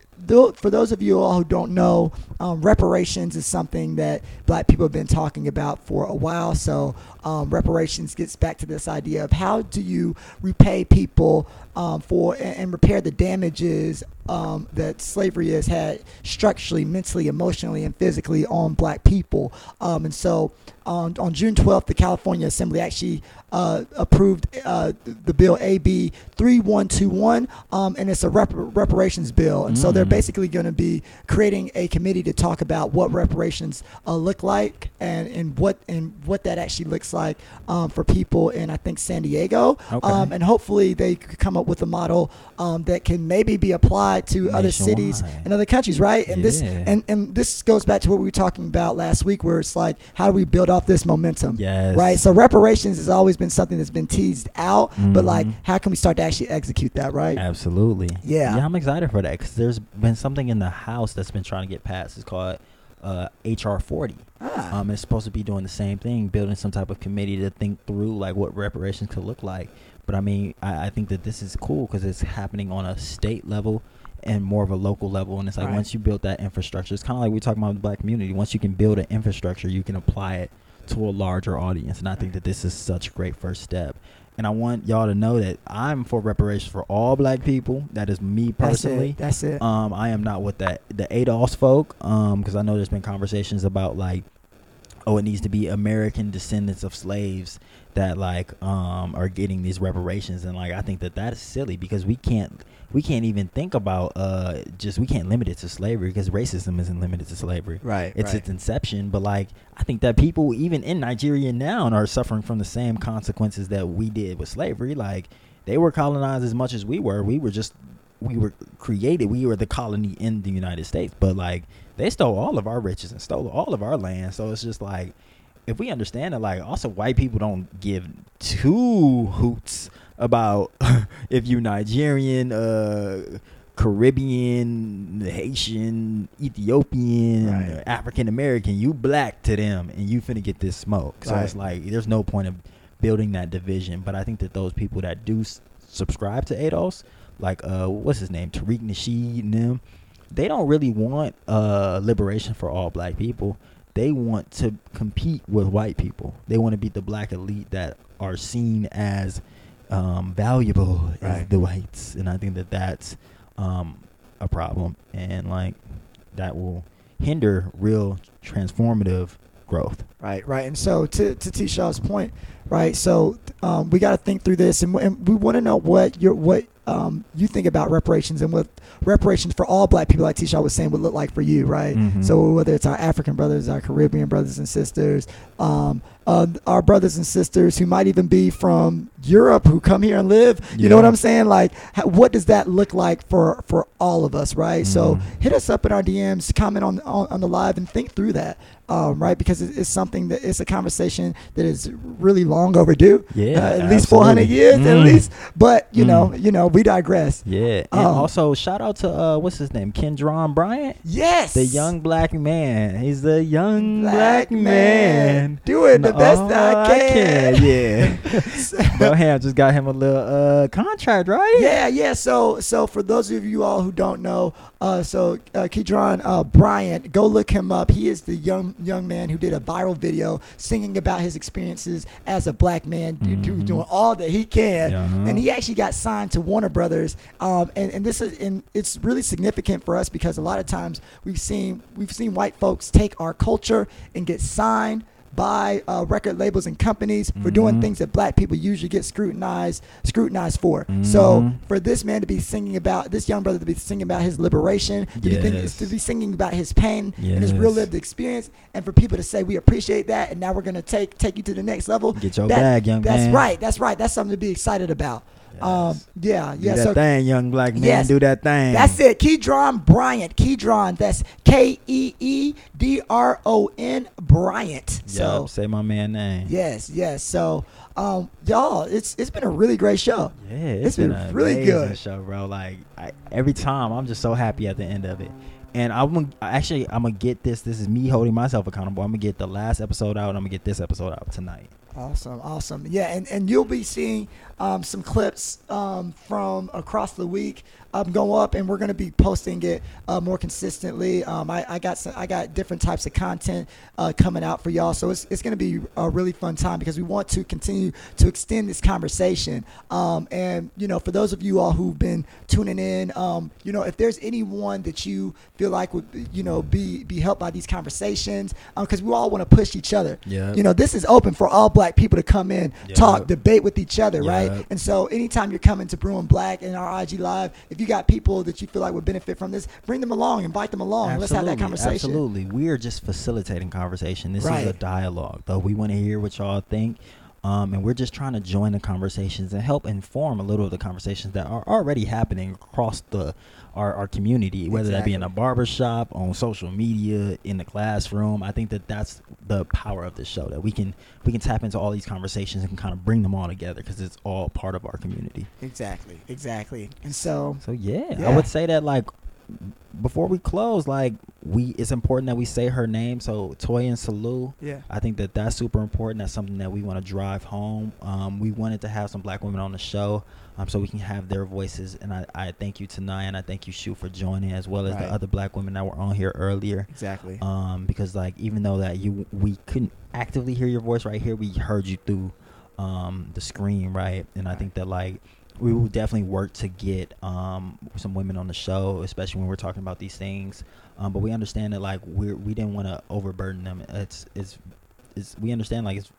for those of you all who don't know, um, reparations is something that black people have been talking about for a while. So, um, reparations gets back to this idea of how do you repay people um, for and, and repair the damages um, that slavery has had structurally, mentally, emotionally, and physically on black people. Um, and so, on, on June 12th, the California Assembly actually uh, approved uh, the bill AB 3121, um, and it's a rep- reparations bill. And so they're Mm. basically going to be creating a committee to talk about what reparations uh, look like and, and what and what that actually looks like um, for people in I think San Diego. Okay. Um, and hopefully they could come up with a model um, that can maybe be applied to other cities and other countries, right? And this and and this goes back to what we were talking about last week, where it's like, how do we build off this momentum? Yes. Right. So reparations has always been something that's been teased out, but like, Mhm. how can we start to actually execute that? Right. Absolutely. Yeah. Yeah, I'm excited for that because there's been something in the House that's been trying to get passed. It's called uh, HR 40. Ah. Um, it's supposed to be doing the same thing, building some type of committee to think through like what reparations could look like. But I mean, I, I think that this is cool because it's happening on a state level and more of a local level. And it's like Right. once you build that infrastructure, it's kind of like we talk about the black community. Once you can build an infrastructure, you can apply it to a larger audience. And I think that this is such a great first step. And I want y'all to know that I'm for reparations for all black people. That is me personally. That's it. That's it. Um, I am not with that the ADOS folk. Um, because I know there's been conversations about like, oh, it needs to be American descendants of slaves that like um are getting these reparations, and like I think that that is silly because we can't we can't even think about uh just we can't limit it to slavery because racism isn't limited to slavery. Right, It's right. its inception, but like I think that people even in Nigeria now are suffering from the same consequences that we did with slavery. Like they were colonized as much as we were. We were just we were created. We were the colony in the United States, but like they stole all of our riches and stole all of our land. So it's just like if we understand that, like also white people don't give two hoots about *laughs* if you Nigerian, uh, Caribbean, Haitian, Ethiopian, Right. African American, you black to them, and you finna get this smoke. So it's like there's no point of building that division. But I think that those people that do s- subscribe to ADOS, like uh, what's his name, Tariq Nasheed and them, they don't really want uh liberation for all black people. They want to compete with white people. They want to be the black elite that are seen as um, valuable as Right. the whites, and I think that that's um, a problem, and like that will hinder real transformative growth. Right, right. And so to to T. Shaw's point, right? So um, we got to think through this, and, and we want to know what your what um, you think about reparations and what reparations for all Black people, like Tisha was saying, would look like for you, right? Mhm. So whether it's our African brothers, our Caribbean brothers and sisters, um, uh, our brothers and sisters who might even be from Europe who come here and live, you know what I'm saying? Like, how, what does that look like for for all of us, right? So Mhm. hit us up in our DMs, comment on on, on the live, and think through that, um, right? Because it, it's something that it's a conversation that is really long overdue. Yeah, uh, at least 400 absolutely. years, at Mm. least. But you know, Mm. you know, we digress. Yeah, and Um, also shout out to uh, what's his name, Keedron Bryant, Yes, the young black man. He's the young black, man. doing the best all I can. Yeah, *laughs* Belham *laughs* just got him a little uh contract, right? Yeah, yeah. So, so for those of you all who don't know, uh, so uh, Keedron uh, Bryant, go look him up. He is the young young man who did a viral video singing about his experiences as a black man, do- do- doing all that he can, Uh-huh. and he actually got signed to Warner Brothers. Um, and, and this is and it's really significant for us because a lot of times we've seen we've seen white folks take our culture and get signed by uh, record labels and companies for doing Mhm. things that black people usually get scrutinized scrutinized for. So Mhm. for this man to be singing about this young brother to be singing about his liberation, to, be, thinking, to be singing about his pain and his real lived experience, and for people to say we appreciate that, and now we're gonna take take you to the next level. Get your that- bag, young That's man. right. That's right. That's something to be excited about. Um, Yes. yeah, Do yeah. that So thing, young black man. Yes. Do that thing. that's it. Keedron Bryant. Keedron. That's K E E D R O N Bryant. So Yup, say my man name. yes, yes. So um, y'all, it's it's been a really great show. Yeah, It's it's been, been really good. show, bro. Like I, every time, I'm just so happy at the end of it. And I'm actually, I'm gonna get this. This is me holding myself accountable. I'm gonna get the last episode out. I'm gonna get this episode out tonight. Awesome, awesome. Yeah, and, and you'll be seeing um, some clips um, from across the week um, go up, and we're going to be posting it uh, more consistently. Um, I, I got some, I got different types of content uh, coming out for y'all, so it's, it's going to be a really fun time because we want to continue to extend this conversation. Um, and you know, for those of you all who've been tuning in, um, you know, if there's anyone that you feel like would you know be be helped by these conversations, because we all want to push each other. Yep. You know, this is open for all black people to come in, Yep. talk, debate with each other, right? And so anytime you're coming to Brewing Black and our IG Live, if you got people that you feel like would benefit from this, bring them along, invite them along, and let's have that conversation. Absolutely. We are just facilitating conversation. This is a dialogue, though. We want to hear what y'all think. Um, and we're just trying to join the conversations and help inform a little of the conversations that are already happening across the our, our community, whether that be in a Exactly. barber shop, on social media, in the classroom. I think that that's the power of this show that we can we can tap into all these conversations and kind of bring them all together because it's all part of our community. Exactly, exactly. And so, So yeah, Yeah. I would say that like before we close, like we it's important that we say her name. So Toyin Salau. yeah. I think that that's super important. That's something that we want to drive home. Um, we wanted to have some black women on the show, um, so we can have their voices. And I, I thank you tonight, and I thank you Shu for joining, as well as Right. the other black women that were on here earlier. Exactly. Um, because like even though that you we couldn't actively hear your voice right here, we heard you through um the screen, right? And I think that like we will definitely work to get um some women on the show, especially when we're talking about these things. Um, but we understand that like we're we didn't want to overburden them. It's it's it's we understand like it's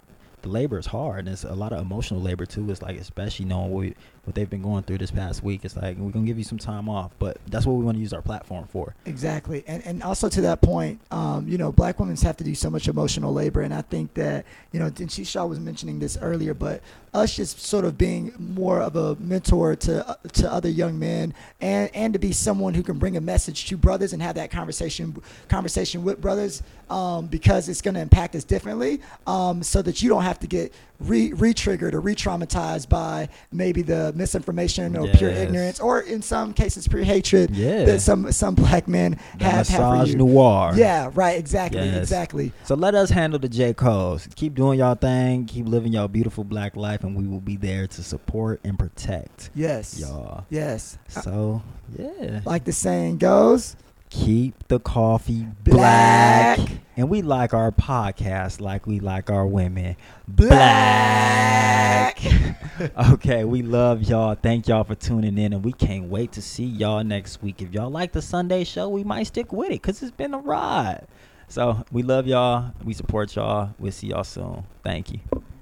the labor is hard and it's a lot of emotional labor too. It's like especially knowing what we, what they've been going through this past week. It's like we're gonna give you some time off, but that's what we want to use our platform for. Exactly, and and also to that point, um, you know, black women have to do so much emotional labor, and I think that you know, and Shaw was mentioning this earlier, but us just sort of being more of a mentor to uh, to other young men, and and to be someone who can bring a message to brothers and have that conversation conversation with brothers, um, because it's to impact us differently, um, so that you don't have to get re re-triggered or re-traumatized by maybe the misinformation or pure ignorance, or in some cases pure hatred Yeah. that some some black men The have, have misogynoir. Yeah, right. Exactly. Yes. Exactly. So let us handle the J. Cole's. Keep doing y'all thing. Keep living y'all beautiful black life, and we will be there to support and protect Yes. y'all. Yes. So yeah, Like the saying goes, keep the coffee Black. black. And we like our podcast like we like our women Black. *laughs* okay, we love y'all. Thank y'all for tuning in, and we can't wait to see y'all next week. If y'all like the Sunday show, we might stick with it because it's been a ride. So we love y'all. We support y'all. We'll see y'all soon. Thank you.